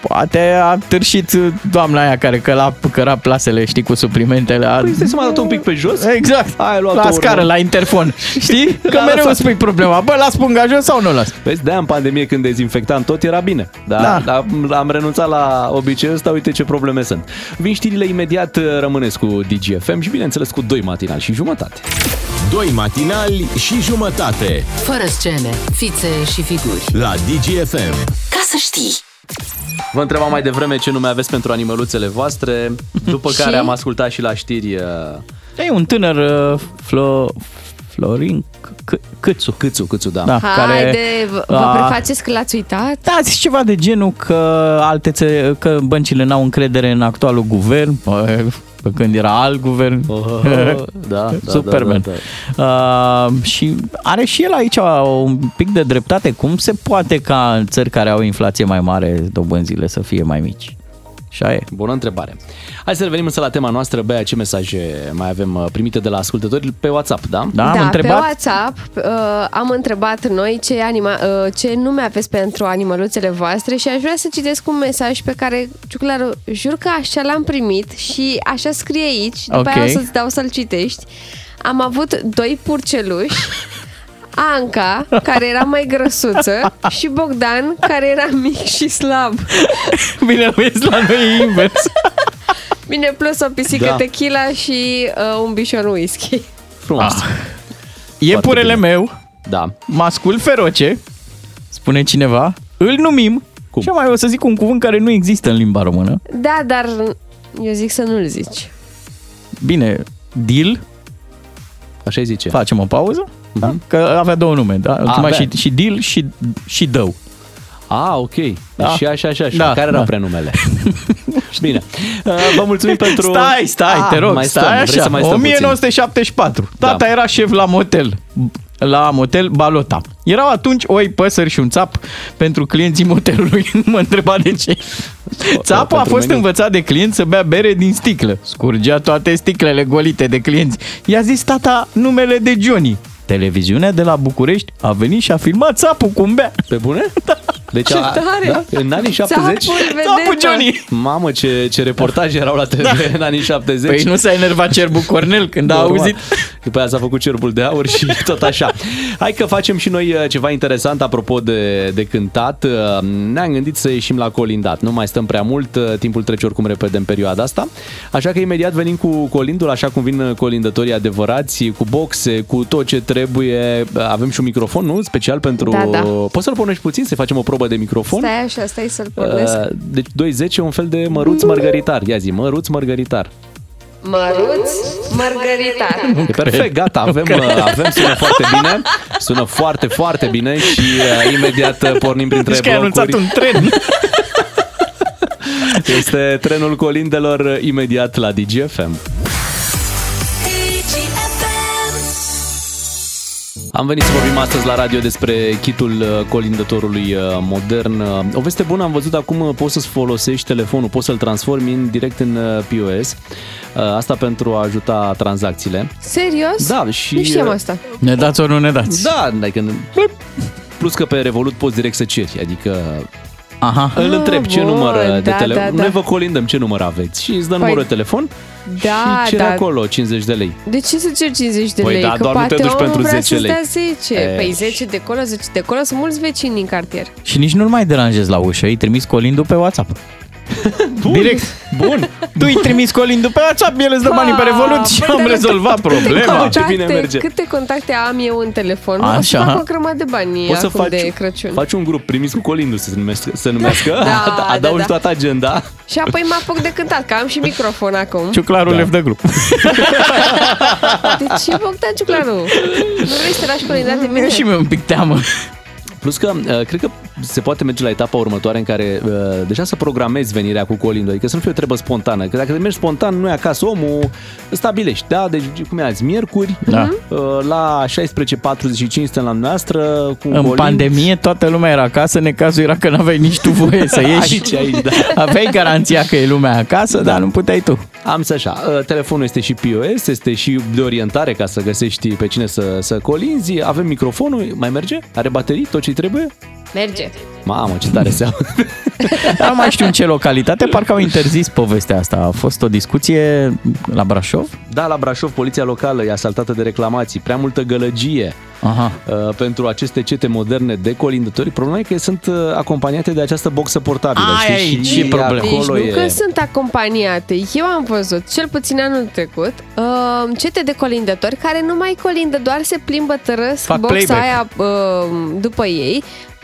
Poate a târșit doamna aia care căla, căra plasele, știi, cu suplimentele. A... Păi stai să mă dat un pic pe jos? Exact. Ai luat la o scară, urmă. la interfon. Știi? [LAUGHS] Că Da, mereu lăsat. spui problema. Bă, las punga jos sau nu las? Vezi, de în pandemie când dezinfectam tot era bine. Da? Da. Dar am renunțat la obiceiul ăsta, uite ce probleme sunt. Vin știrile imediat, rămâneți cu DGFM și bineînțeles cu doi matinali și jumătate. Doi matinali și jumătate Fără scene, fițe și figuri. la DGFM. Ca să știi! Vă întrebam mai devreme ce nume aveți pentru animăluțele voastre, după [LAUGHS] Și? care am ascultat și la știri uh, E un tânăr uh, Flo, Florin C- C- Câțu. Câțu, Câțu, da. Da, care Haide, vă vă a- prefaceți că l-ați uitat? Da, zici ceva de genul că alte țări, că băncile n-au încredere în actualul guvern, bă, pe când era alt guvern. Oh, [LAUGHS] da, da, Superman. da, da, Uh, și are și el aici un pic de dreptate. Cum se poate ca în țări care au inflație mai mare dobânzile să fie mai mici? Așa e. Bună întrebare. Hai să revenim însă la tema noastră, Bea, ce mesaje mai avem uh, primite de la ascultători pe WhatsApp, da? Da, am da, întrebat. pe WhatsApp uh, am întrebat noi ce, anima, uh, ce nume aveți pentru animăluțele voastre și aș vrea să citesc un mesaj pe care, Ciuclaru, jur că așa l-am primit și așa scrie aici, după Ok. aia o să-ți dau să-l citești. Am avut doi purceluși, Anca, care era mai grăsuță, și Bogdan, care era mic și slab. Bine, vezi, la noi e invers. Bine, plus o pisică Da. tequila și uh, un bișor whisky. Frumos. Ah. Iepurele meu, da. mascul feroce, spune cineva, îl numim, Cum? și mai o să zic un cuvânt care nu există în limba română. Da, dar eu zic să nu-l zici. Bine, deal, Așa îi zice. facem o pauză, da? că avea două nume, da? Ultima avea. și, și deal și, și dău. Ah, ok. Da. Și așa, așa, așa. Da, Care erau da. prenumele? [LAUGHS] Bine. Uh, Vă mulțumim pentru... Stai, stai, Ah, te rog, mai stai stăm. Vrei așa. să mai stăm puțin? 1974. Tata Da. era șef la motel. La motel Balota. Erau atunci oi, păsări și un țap pentru clienții motelului. Nu [LAUGHS] mă întreba de ce. Țapul a pentru fost meniu. învățat de client să bea bere din sticlă. Scurgea toate sticlele golite de clienți. I-a zis tata numele de Johnny. Televiziunea de la București a venit și a filmat țapul cum bea. Pe bune? [LAUGHS] Da. Deci, Ce a, tare! Da? În anii 70... Țapul Țapul vedeta. Johnny! Mamă, ce, ce reportaje erau la TV Da. în anii 70. Păi nu s-a enervat cerbul Cornel când a Normal. auzit După aia s-a făcut cerbul de aur și [LAUGHS] tot așa. Hai că facem și noi uh, ceva interesant apropo de, de cântat. Uh, Ne-am gândit să ieșim la colindat. Nu mai stăm prea mult, uh, timpul trece oricum repede în perioada asta. Așa că imediat venim cu colindul, așa cum vin uh, colindătorii adevărați, cu boxe, cu tot ce trebuie. Uh, Avem și un microfon, nu? Special pentru... Da, da. Poți să-l pornești puțin, să facem o probă de microfon? Stai așa, stai să-l pornesc. Uh, Deci 2.10 un fel de măruț mărgăritar. Ia zi, măruț mărgăritar. Măruț, mărgăritar. E perfect, gata, avem, uh, avem, sună foarte bine, sună foarte, foarte bine și uh, imediat uh, pornim printre Deci că ai anunțat blocuri. un tren. [LAUGHS] Este trenul colindelor uh, imediat la DGFM. Am venit să vorbim astăzi la radio despre kitul uh, colindătorului uh, modern. Uh, O veste bună, am văzut acum uh, poți să-ți folosești telefonul, poți să-l transformi în direct în uh, POS. Uh, Asta pentru a ajuta tranzacțiile. Serios? Da, și... Nu știam uh, asta. Ne dați ori nu ne dați. Da, adică... Plus că pe Revolut poți direct să ceri, adică Aha. îl întreb ce bun, număr de da, telefon. da, da. Noi vă colindăm ce număr aveți și îți dă Păi, numărul de telefon Da, și ceri da. acolo 50 de lei. De ce să cer 50 de Păi lei? da, că doar nu te poate duci omul pentru vrea 10 să-ți lei. dea 10. E. Păi 10 de acolo, 10 de acolo, sunt mulți vecini din cartier. Și nici nu-l mai deranjezi la ușă, îi trimis colindul pe WhatsApp. [LAUGHS] Bun. Direct. Bun. Tu îi trimis colindul pe WhatsApp, el îți dă banii pe Revolut și Păi, am dar rezolvat câte problema. contacte- bine Contacte, merge. câte contacte am eu în telefon? O să Așa. fac o grămadă de bani Poți să acum faci, de Crăciun. faci un grup primis cu colindul să se numească, să numească. Da, [LAUGHS] da, adaugi da. toată agenda. Și apoi mă apuc de cântat, că am și microfon acum. Ciuclarul Da. lef de grup. [LAUGHS] De ce Bogdan Ciuclaru? Nu vrei să te lași colindat de mine? și mie un pic teamă. Plus că uh, cred că se poate merge la etapa următoare în care uh, deja să programezi venirea cu colindul, adică să nu fie o treabă spontană. Că dacă mergi spontan, nu e acasă, omul stabilești, da? Deci cum e azi, miercuri, Da. uh, la 16.45 suntem la noastră cu un În colind. pandemie toată lumea era acasă, necazul era că n-aveai nici tu voie să [LAUGHS] ieși. Aici, aici, da. [LAUGHS] Aveai garanția că e lumea acasă, dar nu puteai tu. Am să așa, uh, telefonul este și POS, este și de orientare ca să găsești pe cine să, să colinzi, avem microfonul, mai merge? Are baterii, tot ce trebuie? Merge. Mamă, ce tare [LAUGHS] seamă. Dar nu mai știu în ce localitate, parcă au interzis povestea asta. A fost o discuție la Brașov? Da, la Brașov, poliția locală e asaltată de reclamații, prea multă gălăgie Aha. uh, pentru aceste cete moderne de colindători. Problema e că sunt uh, acompaniate de această boxă portabilă. Aia știi? e, și e problema. Deci acolo nu e... că sunt acompaniate. Eu am văzut, cel puțin anul trecut, uh, cete de colindători care nu mai colindă, doar se plimbă tărăsc Fac boxa playback. aia uh, după ei.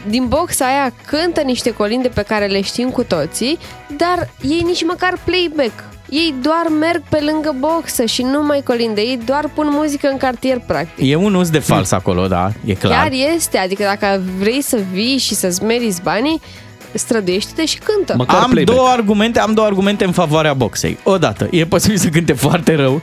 Din boxa aia cântă niște colinde pe care le știm cu toții, dar ei nici măcar playback. Ei doar merg pe lângă boxă și nu mai colinde. Ei doar pun muzică în cartier, practic. E un uz de fals acolo, da, e clar. Chiar este, adică dacă vrei să vii și să-ți meriți banii, străduiește-te și cântă. Măcar am playback. două argumente, am două argumente în favoarea boxei. Odată, e posibil să cânte foarte rău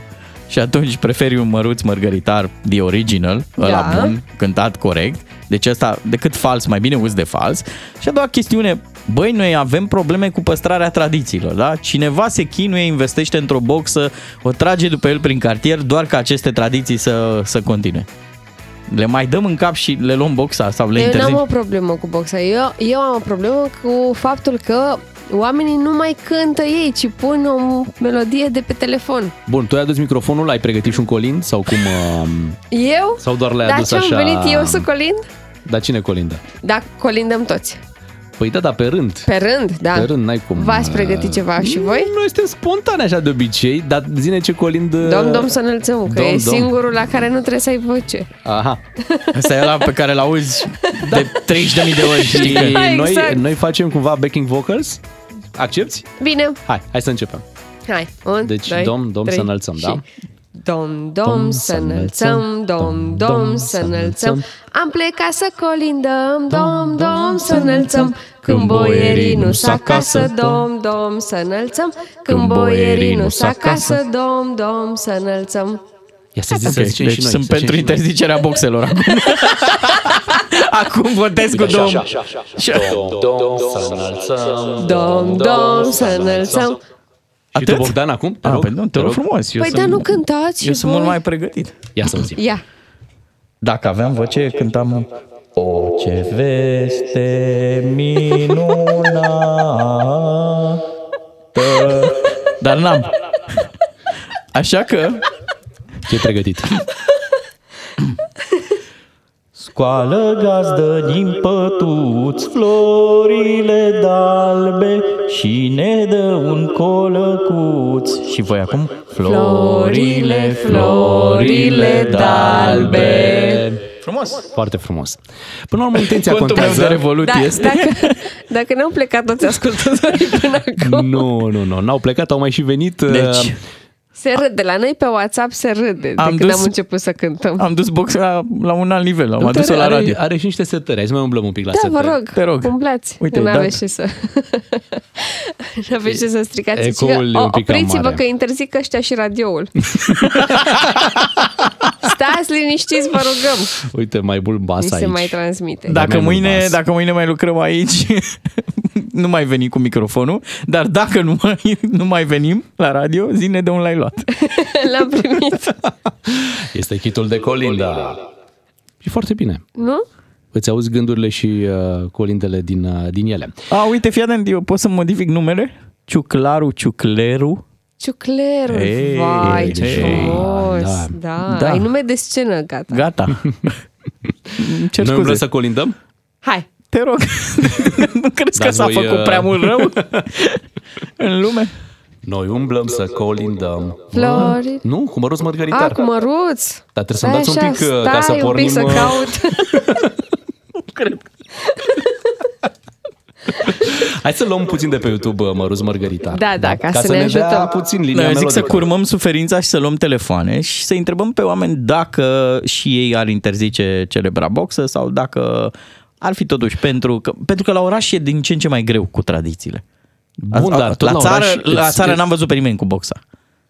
și atunci preferi un măruț mărgăritar the original, ăla Da. bun, cântat corect. Deci asta, decât fals, mai bine uz de fals. Și a doua chestiune, băi, noi avem probleme cu păstrarea tradițiilor, da? Cineva se chinuie, investește într-o boxă, o trage după el prin cartier, doar ca aceste tradiții să, să continue. Le mai dăm în cap și le luăm boxa sau le Eu interzicem? n-am o problemă cu boxa. Eu, eu am o problemă cu faptul că Oamenii nu mai cântă ei, ci pun o melodie de pe telefon. Bun, tu ai adus microfonul, ai pregătit și un colind sau cum... Uh, Eu? sau doar le-ai Dar adus ce am așa... venit eu să colind? Dar cine colindă? Da, colindăm toți. Păi da, dar pe rând. Pe rând, da. Pe rând, n-ai cum. V-ați pregătit ceva și voi? Noi suntem spontane așa de obicei, dar zine ce colind... Dom, dom să înălțăm, că Dom, e dom. singurul la care nu trebuie să ai voce. Aha. [LAUGHS] Asta e ăla pe care îl auzi de 30.000 de ori, știi? Și Da, noi, [LAUGHS] exact. noi facem cumva backing vocals? Accepti? Bine, Hai, hai să începem. hai. Un, Deci, doi, dom, dom, trei să înălțăm, și... da? Dom, dom, să înălțăm, dom, dom, să înălțăm. Am plecat să colindăm, dom, dom, să înălțăm. Când boierii nu s acasă, dom, dom, să înălțăm. Când boierii nu s acasă, dom, dom, să înălțăm. Ia să Ok, zicem, să zicem deci și noi. sunt să pentru zicem și noi. interzicerea boxelor acum. [LAUGHS] acum votez cu domn. Dom, dom, să înălțăm. Și tu, Bogdan, acum? Te Ah, rog, păi nu, te rog frumos. Eu Păi sunt, dar nu cântați eu și sunt voi? mult mai pregătit. Ia să auzim. Ia. Dacă aveam voce, cântam O, ce veste minunată [LAUGHS] Dar n-am Așa că Ce e pregătit? [LAUGHS] Scoală gazdă din pătuț florile dalbe și ne dă un colăcuț. Și voi acum? Florile, florile dalbe. Frumos! Foarte frumos. Până la urmă, [LAUGHS] intenția Contul meu contează. de revoluție Da, este... dacă, [LAUGHS] dacă n-au plecat toți ascultătorii până acum, Nu, nu, nu, n-au plecat, au mai și venit. Deci, uh, se râde. La noi pe WhatsApp se râde Am de când dus- am început să cântăm. Am dus boxa la, la un alt nivel, am uite, adus-o la are, radio. Are și niște setări. Hai să mai umblăm un pic la Da, setări. vă rog, Te rog. umblați. Uite, nu da. aveți ce să... [LAUGHS] nu aveți ce să stricați. Ecoul Și e că- un pic cam Opriți-vă mare. că interzic ăștia și radioul. [LAUGHS] Stați liniștiți, vă rugăm. Uite, mai bun Ni bas se aici. mai transmite. Da. Dacă mai mult mâine, bas. dacă mâine mai lucrăm aici, nu mai veni cu microfonul, dar dacă nu mai, [LAUGHS] nu mai venim la radio, zine de un l-ai luat. [LAUGHS] L-am primit. [LAUGHS] Este hitul de Colinda. Și foarte bine. Nu? Îți auzi gândurile și uh, colindele din, uh, din ele. A, uite, fii atent, eu pot să modific numele? Ciuclaru, Ciucleru. Ciuclerul, Ei, vai, ce ei, frumos. da. Da. Da. ai nume de scenă, gata. Gata. Îmi Cer Noi umblăm scuze. să colindăm? Hai. Te rog, [LAUGHS] nu crezi că Dar s-a voi, făcut uh, prea mult rău [LAUGHS] în lume? Noi umblăm să colindăm. Flori. Nu, cu măruț mărgăritar. A, cu măruț. Dar trebuie să-mi Stai dați un așa, pic uh, ca să stai un pornim... pic să uh, caut. [LAUGHS] Hai să luăm puțin de pe YouTube uh, măruț mărgăritar. Da, da, ca să să ne ne dea ajutăm. puțin linia Noi eu zic să melodică. curmăm suferința și să luăm telefoane și să întrebăm pe oameni dacă și ei ar interzice celebra boxă sau dacă ar fi totuși pentru că, pentru că la oraș e din ce în ce mai greu cu tradițiile. Bun, A- dar tot la, la țară, oraș la îți- țară n-am văzut pe nimeni cu boxa.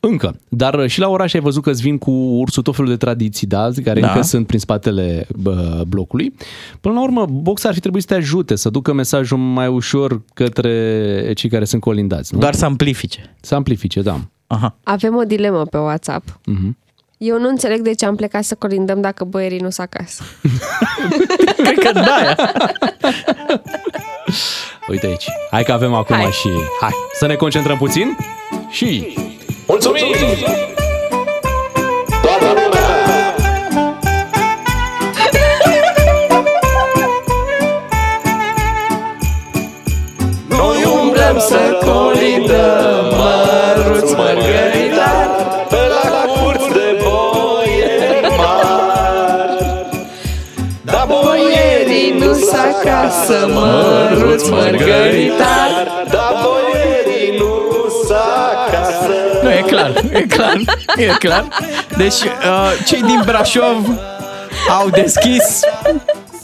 Încă. Dar uh, și la oraș ai văzut că îți vin cu ursul tot felul de tradiții, da? Care Da. încă sunt prin spatele bă, blocului. Până la urmă, boxa ar fi trebuit să te ajute, să ducă mesajul mai ușor către cei care sunt colindați, nu? Doar să amplifice. Să amplifice, da. Aha. Avem o dilemă pe WhatsApp. Mhm. Eu nu înțeleg de ce am plecat să colindăm dacă boierii nu sunt acasă. [LAUGHS] Cred că da. Uite aici. Hai că avem acum Hai. și... Hai, să ne concentrăm puțin și... Mulțumim! Noi umblăm să colindăm acasă măruț mărgăritar Dar boierii nu s acasă Nu, e clar, e clar, e clar. Deci, uh, cei din Brașov au deschis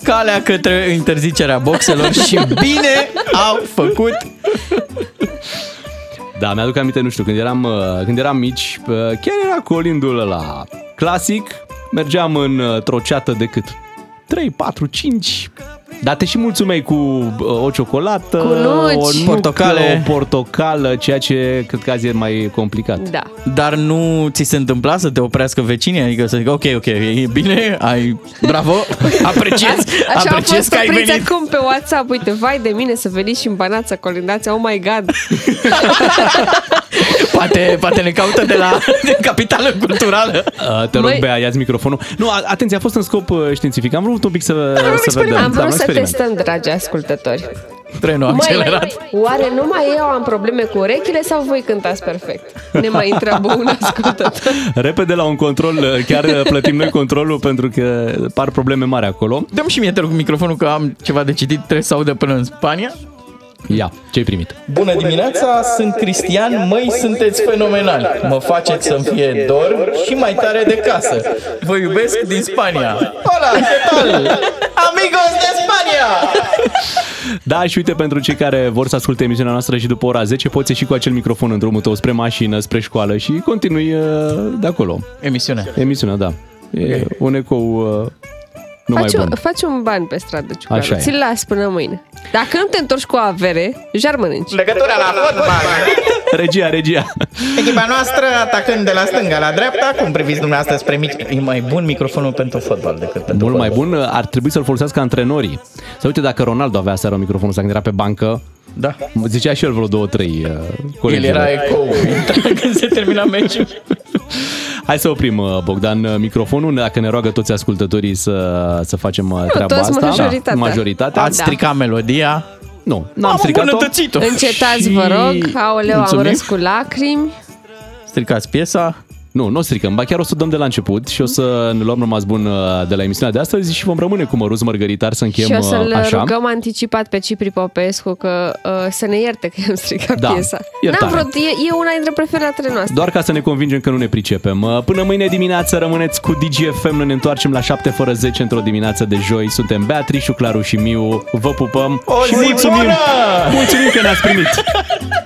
calea către interzicerea boxelor și bine au făcut. Da, mi-aduc aminte, nu știu, când eram, uh, când eram mici, uh, chiar era colindul ăla clasic, mergeam în uh, o ceată de cât? 3, 4, 5, Dar te și mulțumeai cu uh, o ciocolată, Cu nuci. o nucă, Portocale. o portocală, ceea ce cred că azi e mai complicat. Da. Dar nu ți se întâmpla să te oprească vecinii? Adică să zică, ok, ok, e bine, ai, bravo, [LAUGHS] apreciez, Așa am apreciez fost că ai opriți venit. acum pe WhatsApp. Uite, vai de mine să veniți și în Banat să colindați. Oh my God! [LAUGHS] Poate, poate ne caută de la [LAUGHS] de capitală culturală. Uh, te rog, Măi- Bea, ia-ți microfonul. Nu, a- atenție, a fost în scop uh, științific. Am vrut un pic să, să vedem. Am Da, vrut un să experiment. testăm, dragi ascultători. Trenul accelerat. oare numai eu am probleme cu urechile sau voi cântați perfect? Ne mai întreabă un ascultător. [LAUGHS] Repede la un control, uh, chiar uh, plătim noi controlul pentru că par probleme mari acolo. Dăm și mie, te rog, microfonul că am ceva de citit, trebuie să audă până în Spania. Ia, ce-ai primit? Bună dimineața, sunt Cristian, măi, sunteți fenomenali. Mă faceți să-mi fie dor și mai tare de casă. Vă iubesc din Spania. Hola, ce tal? Amigos de Spania! Da, și uite, pentru cei care vor să asculte emisiunea noastră și după ora 10, poți ieși cu acel microfon în drumul tău spre mașină, spre școală și continui uh, de acolo. Emisiunea. Emisiunea, da. E un ecou uh, nu faci, mai un, bun. faci un ban pe stradă, Ciucaru. Așa e. Ți-l las până mâine. Dacă nu te întorci cu avere, jar mănânci. Legătura la fotbal. Regia, regia. Echipa noastră atacând de la stânga la dreapta, cum priviți dumneavoastră spre mici? E mai bun microfonul pentru fotbal decât pentru Mult mai bun, uh, ar trebui să-l folosească antrenorii. Să uite dacă Ronaldo avea seara un microfon să era pe bancă, Da. zicea și el vreo două, trei uh, El colegi. era [LAUGHS] ecou când se termina meciul. Hai să oprim, uh, Bogdan, uh, microfonul, dacă ne roagă toți ascultătorii să, să facem uh, treaba toți, asta. majoritatea. Da, majoritatea. Ați Da. stricat melodia. Nu, n-am Am stricat-o. îmbunătățit-o. Încetați, vă rog. Aoleu, Mulțumim. am râs cu lacrimi. Stricați piesa. Nu, nu o stricăm, ba chiar o să o dăm de la început și o să ne luăm rămas bun uh, de la emisiunea de astăzi și vom rămâne cu măruț mărgăritar să încheiem și o să-l uh, așa. rugăm anticipat pe Cipri Popescu că uh, să ne ierte că am stricat Da, piesa. iertare. N-am vrut, e, e una dintre preferatele noastre. Doar ca să ne convingem că nu ne pricepem. Uh, Până mâine dimineață rămâneți cu DGFM, noi ne întoarcem la 7 fără 10 într-o dimineață de joi. Suntem Beatrice, Claru și Miu. Vă pupăm O și zi mulțumim, bună! mulțumim că ne-ați primit. [LAUGHS]